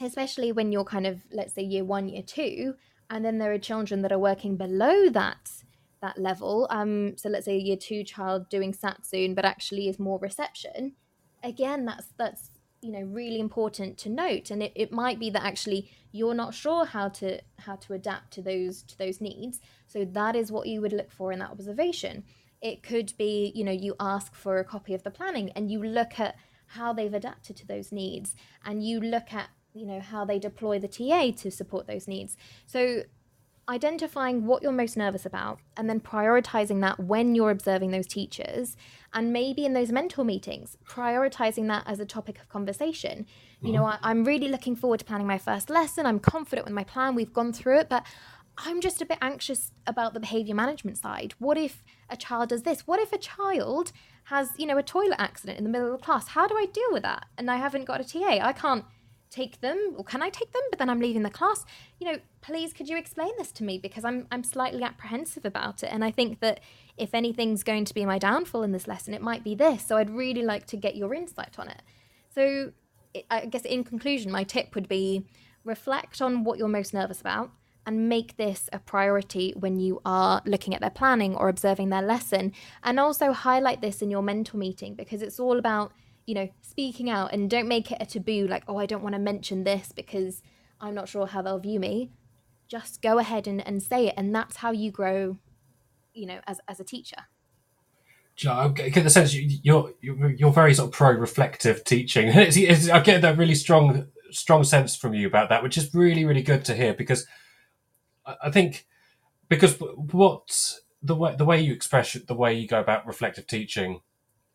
especially when you're kind of let's say year one year two and then there are children that are working below that that level. Um, so let's say a year two child doing Satsune, but actually is more reception. Again, that's that's you know really important to note, and it, it might be that actually you're not sure how to how to adapt to those to those needs. So that is what you would look for in that observation. It could be you know you ask for a copy of the planning and you look at how they've adapted to those needs, and you look at you know how they deploy the TA to support those needs. So identifying what you're most nervous about and then prioritizing that when you're observing those teachers and maybe in those mentor meetings prioritizing that as a topic of conversation. You know mm-hmm. I, i'm really looking forward to planning my first lesson. I'm confident with my plan. We've gone through it but i'm just a bit anxious about the behavior management side. What if a child does this? What if a child has you know a toilet accident in the middle of the class? How do i deal with that? And i haven't got a ta i can't take them or can I take them but then I'm leaving the class? You know please could you explain this to me? Because I'm I'm slightly apprehensive about it. And I think that if anything's going to be my downfall in this lesson it might be this. So I'd really like to get your insight on it. So I guess in conclusion my tip would be reflect on what you're most nervous about and make this a priority when you are looking at their planning or observing their lesson. And also highlight this in your mentor meeting because it's all about, you know, speaking out and don't make it a taboo like, oh, I don't want to mention this because I'm not sure how they'll view me. Just go ahead and, and say it. And that's how you grow, you know, as, as a teacher. I get the sense you're you're, you're very sort of pro-reflective teaching. It's, it's, I get that really strong strong sense from you about that, which is really really good to hear because I think because what the way the way you express it, the way you go about reflective teaching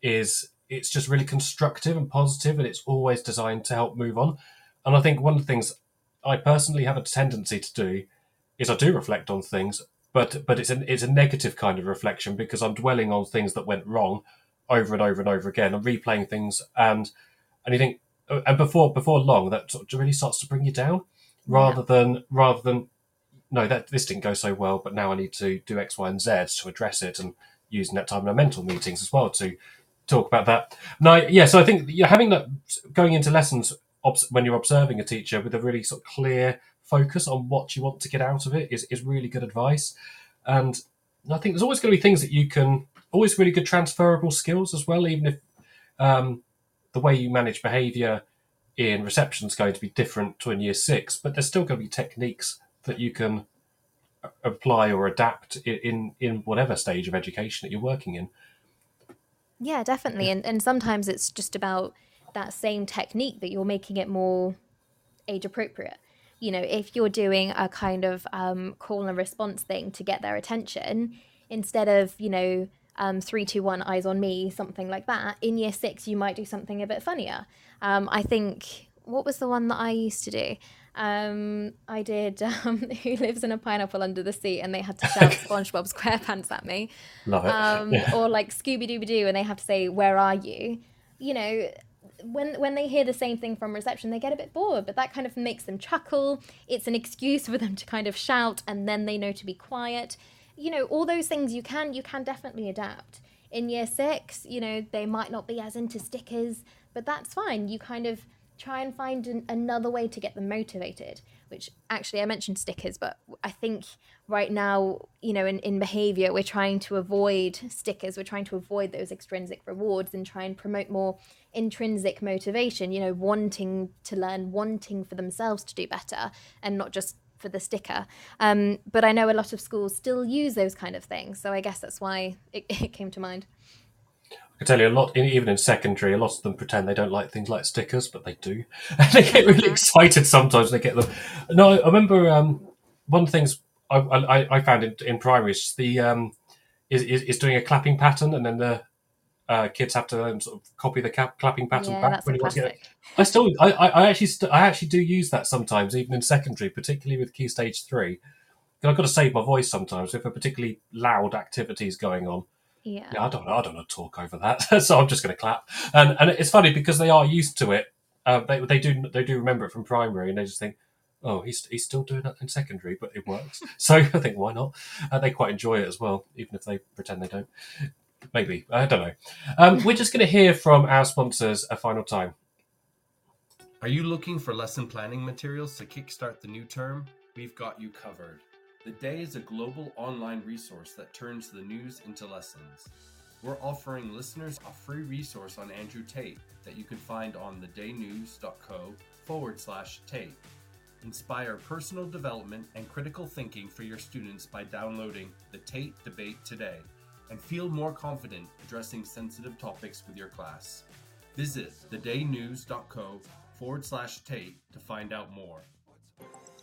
is it's just really constructive and positive, and it's always designed to help move on. And I think one of the things I personally have a tendency to do is I do reflect on things, but but it's an it's a negative kind of reflection because I'm dwelling on things that went wrong over and over and over again. I'm replaying things and and you think uh, and before before long that sort of really starts to bring you down rather yeah. than rather than no that this didn't go so well but now I need to do X, Y, and Z to address it and using that time in our mentor meetings as well to talk about that. Now, yeah, so I think you're having that going into lessons when you're observing a teacher with a really sort of clear focus on what you want to get out of it is, is really good advice. And I think there's always going to be things that you can, always really good transferable skills as well, even if um, the way you manage behaviour in reception is going to be different to in year six, but there's still going to be techniques that you can apply or adapt in, in whatever stage of education that you're working in. Yeah, definitely. And, and sometimes it's just about that same technique that you're making it more age appropriate you know, if you're doing a kind of um, call and response thing to get their attention, instead of, you know, um, three, two, one, eyes on me, something like that, in year six, you might do something a bit funnier. Um, I think, what was the one that I used to do? Um, I did <laughs> um, Who Lives in a Pineapple Under the Sea, and they had to <laughs> shout SpongeBob SquarePants at me. Love it. Um, yeah. Or like Scooby Dooby Doo, and they have to say, Where are you? You know, when when they hear the same thing from reception, they get a bit bored, but that kind of makes them chuckle. It's an excuse for them to kind of shout, and then they know to be quiet. You know, all those things you can you can definitely adapt. In year six, you know, they might not be as into stickers, but that's fine. You kind of try and find an, another way to get them motivated which actually I mentioned stickers, but I think right now, you know, in, in behavior, we're trying to avoid stickers. We're trying to avoid those extrinsic rewards and try and promote more intrinsic motivation, you know, wanting to learn, wanting for themselves to do better and not just for the sticker. Um, but I know a lot of schools still use those kind of things. So I guess that's why it, <laughs> it came to mind. I tell you a lot, even in secondary, a lot of them pretend they don't like things like stickers, but they do. And <laughs> they get really excited sometimes. They get them. No, I remember um, one of the things I, I, I found in, in primary is the um, is, is, doing a clapping pattern, and then the uh, kids have to um, sort of copy the cap, clapping pattern yeah, back when you want to get it. I still, I, I actually, st- I actually do use that sometimes, even in secondary, particularly with Key Stage Three. I've got to save my voice sometimes if a particularly loud activity is going on. Yeah. yeah I don't know. I don't know to talk over that, <laughs> so I'm just going to clap. And and it's funny because they are used to it. Uh, they they do they do remember it from primary, and they just think, oh, he's he's still doing that in secondary, but it works. <laughs> so I think why not? Uh, they quite enjoy it as well, even if they pretend they don't. Maybe I don't know. Um, we're just going to hear from our sponsors a final time. Are you looking for lesson planning materials to kickstart the new term? We've got you covered. The Day is a global online resource that turns the news into lessons. We're offering listeners a free resource on Andrew Tate that you can find on thedaynews.co forward slash Tate. Inspire personal development and critical thinking for your students by downloading the Tate Debate today and feel more confident addressing sensitive topics with your class. Visit thedaynews.co forward slash Tate to find out more.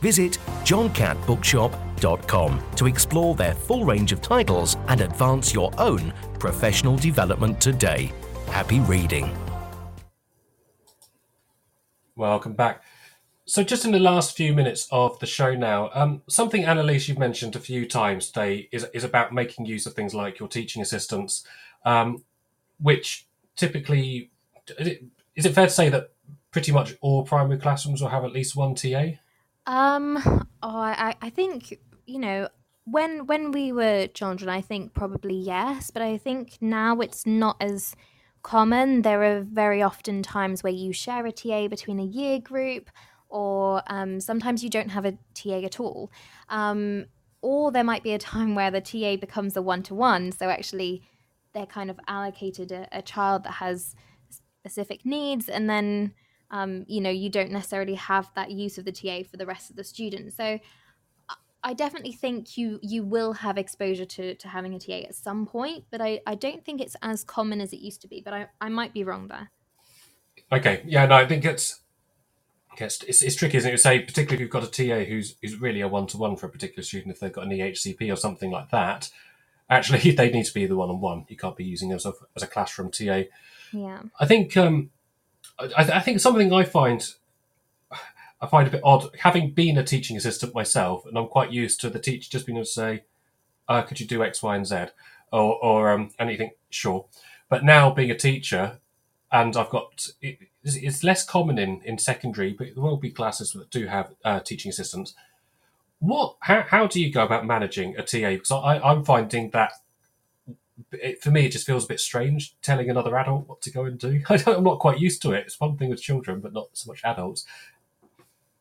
Visit johncattbookshop.com to explore their full range of titles and advance your own professional development today. Happy reading. Welcome back. So, just in the last few minutes of the show now, um, something Annelies you've mentioned a few times today is, is about making use of things like your teaching assistants, um, which typically is it fair to say that pretty much all primary classrooms will have at least one TA? Um, oh, I, I think you know when when we were children, I think probably yes, but I think now it's not as common. There are very often times where you share a TA between a year group, or um, sometimes you don't have a TA at all. Um, or there might be a time where the TA becomes a one to one. So actually, they're kind of allocated a, a, child that has specific needs, and then um, you know you don't necessarily have that use of the TA for the rest of the students. So I definitely think you you will have exposure to to having a TA at some point, but I I don't think it's as common as it used to be. But I I might be wrong there. Okay, yeah, no, I think it's it's, it's, it's tricky, isn't it? You say, particularly if you've got a TA who's who's really a one to one for a particular student, if they've got an EHCP or something like that, actually <laughs> they need to be the one on one. You can't be using as a as a classroom TA. Yeah, I think um, I, I think something I find I find a bit odd having been a teaching assistant myself, and I'm quite used to the teacher just being able to say, uh, "Could you do X, Y, and Z?" or or um, anything. Sure, but now being a teacher, and I've got it, it's less common in in secondary, but there will be classes that do have uh, teaching assistants. What? How, how do you go about managing a TA? Because I, I'm finding that it, for me, it just feels a bit strange telling another adult what to go and do. <laughs> I am not quite used to it. It's one thing with children, but not so much adults.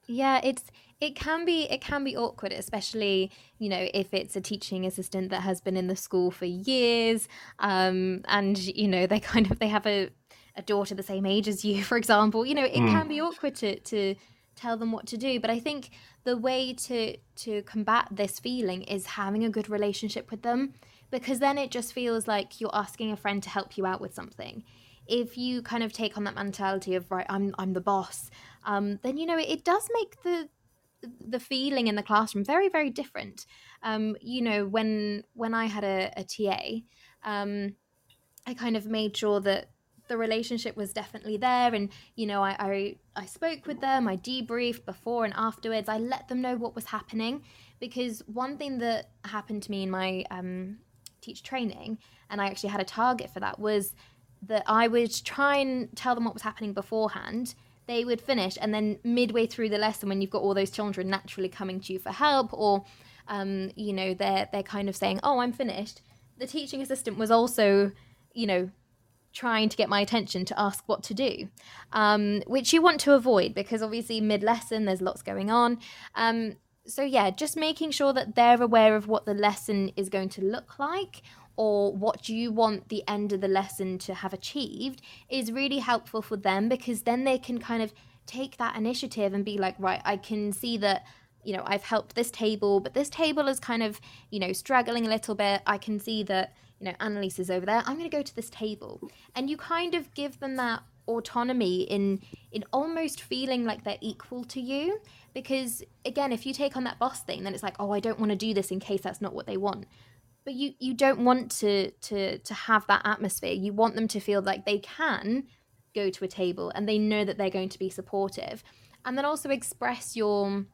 Yeah, it's it can be it can be awkward, especially you know if it's a teaching assistant that has been in the school for years, um, and you know they <laughs> kind of they have a a daughter the same age as you, <laughs> for example. You know, it mm. can be awkward to to tell them what to do, but I think the way to to combat this feeling is having a good relationship with them because then it just feels like you're asking a friend to help you out with something. If you kind of take on that mentality of right i'm i'm the boss um, then you know it, it, does make the the feeling in the classroom very very different. Um, you know when when i had a, a ta um, i kind of made sure that the relationship was definitely there and you know I, I i spoke with them i debriefed before and afterwards. I let them know what was happening because one thing that happened to me in my um, teach training and i actually had a target for that was that I would try and tell them what was happening beforehand. They would finish, and then midway through the lesson, when you've got all those children naturally coming to you for help, or um, you know they're they're kind of saying, "Oh, I'm finished," the teaching assistant was also, you know, trying to get my attention to ask what to do, um, which you want to avoid because obviously mid lesson there's lots going on. Um, so yeah, just making sure that they're aware of what the lesson is going to look like or what you want the end of the lesson to have achieved is really helpful for them because then they can kind of take that initiative and be like, right, I can see that you know I've helped this table, but this table is kind of you know struggling a little bit. I can see that you know Annelies is over there. I'm going to go to this table, and you kind of give them that autonomy in in almost feeling like they're equal to you. Because again if you take on that boss thing then it's like oh i don't want to do this in case that's not what they want. But you you don't want to to to have that atmosphere. You want them to feel like they can go to a table and they know that they're going to be supportive. And then also express your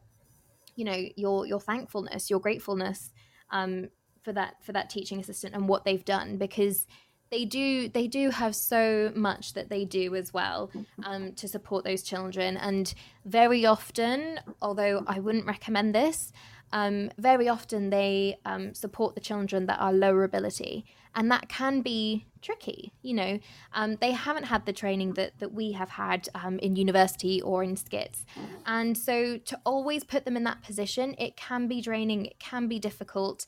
you know your your thankfulness your gratefulness um, for that for that teaching assistant and what they've done. Because they do they do have so much that they do as well um, to support those children and very often although i wouldn't recommend this um, very often they um, support the children that are lower ability, and that can be tricky. You know, um, they haven't had the training that that we have had um, in university or in SCITTs, and so to always put them in that position, it can be draining. It can be difficult.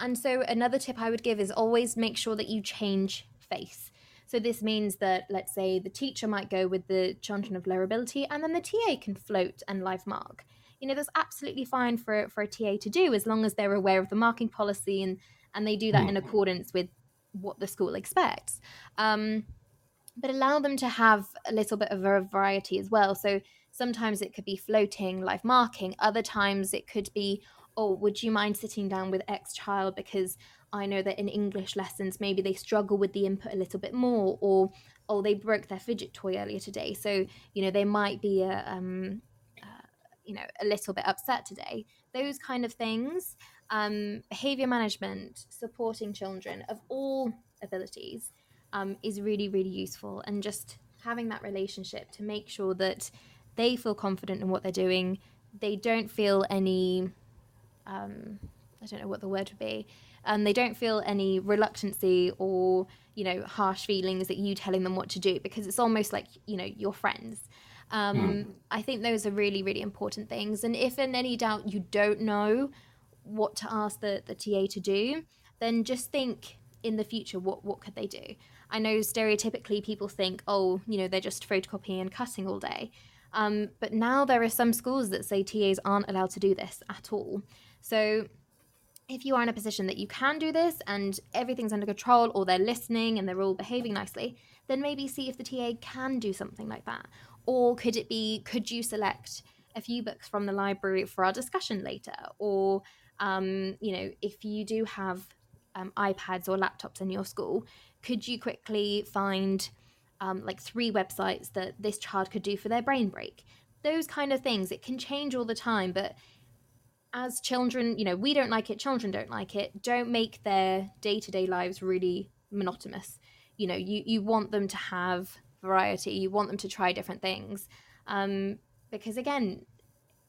And so another tip I would give is always make sure that you change face. So this means that, let's say, the teacher might go with the children of lower ability, and then the TA can float and live mark you know that's absolutely fine for for a TA to do as long as they're aware of the marking policy and and they do that mm. in accordance with what the school expects. Um, but allow them to have a little bit of a variety as well. So sometimes it could be floating, live marking. Other times it could be, oh, would you mind sitting down with X child because I know that in English lessons maybe they struggle with the input a little bit more, or oh, they broke their fidget toy earlier today. So you know there might be a um, you know a little bit upset today those kind of things um, behavior management supporting children of all abilities um, is really, really useful. And just having that relationship to make sure that they feel confident in what they're doing, they don't feel any, um, I don't know what the word would be, um, they don't feel any reluctancy or, you know, harsh feelings at you telling them what to do because it's almost like, you know, your friends. Um, mm. I think those are really, really important things. And if in any doubt you don't know what to ask the, the TA to do, then just think in the future what, what could they do? I know stereotypically people think, oh, you know, they're just photocopying and cutting all day. Um, but now there are some schools that say TAs aren't allowed to do this at all. So if you are in a position that you can do this and everything's under control or they're listening and they're all behaving nicely, then maybe see if the TA can do something like that. Or could it be, could you select a few books from the library for our discussion later? Or, um, you know, if you do have um, iPads or laptops in your school, could you quickly find um, like three websites that this child could do for their brain break? Those kind of things. It can change all the time, but as children, you know, we don't like it, children don't like it. Don't make their day to day lives really monotonous. You know, you, you want them to have variety, you want them to try different things. Um, because again,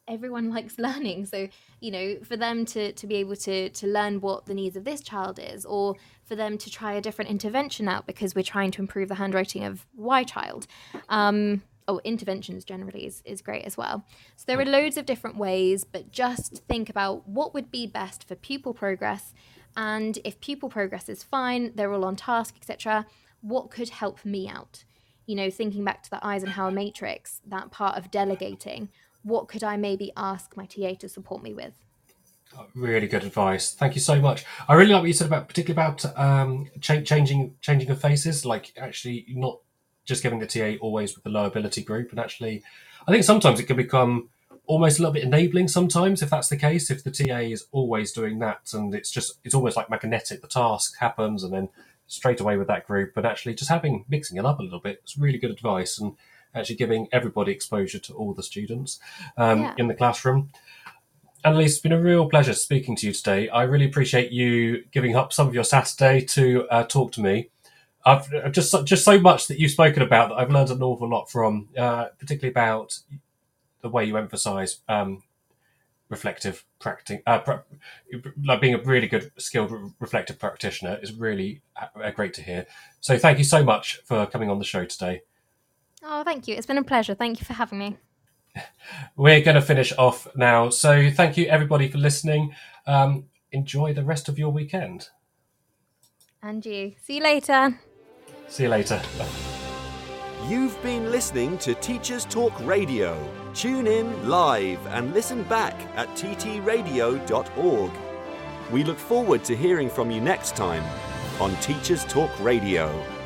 everyone <laughs> likes learning. So you know for them to to be able to to learn what the needs of this child is or for them to try a different intervention out because we're trying to improve the handwriting of y child um oh interventions generally is, is great as well. So there are loads of different ways but just think about what would be best for pupil progress. And if pupil progress is fine they're all on task etc what could help me out? You know thinking back to the eisenhower matrix that part of delegating what could I maybe ask my TA to support me with? Oh, really good advice. Thank you so much. I really like what you said about, particularly about um, cha- changing changing of faces. Like actually, not just giving the TA always with the low ability group, and actually, I think sometimes it can become almost a little bit enabling. Sometimes, if that's the case, if the TA is always doing that, and it's just it's almost like magnetic. The task happens, and then straight away with that group, but actually just having mixing it up a little bit. It's really good advice and actually giving everybody exposure to all the students um, yeah. in the classroom. Annelies, it's been a real pleasure speaking to you today. I really appreciate you giving up some of your Saturday to uh, talk to me. I've just just so much that you've spoken about that I've learned an awful lot from, uh, particularly about the way you emphasise um, reflective practicing, uh, like being a really good skilled reflective practitioner is really uh, great to hear. So thank you so much for coming on the show today. Oh, thank you. It's been a pleasure. Thank you for having me. <laughs> We're going to finish off now. So, thank you everybody for listening. Um, enjoy the rest of your weekend. And you. See you later. See you later. You've been listening to Teachers Talk Radio. Tune in live and listen back at ttradio.org. We look forward to hearing from you next time on Teachers Talk Radio.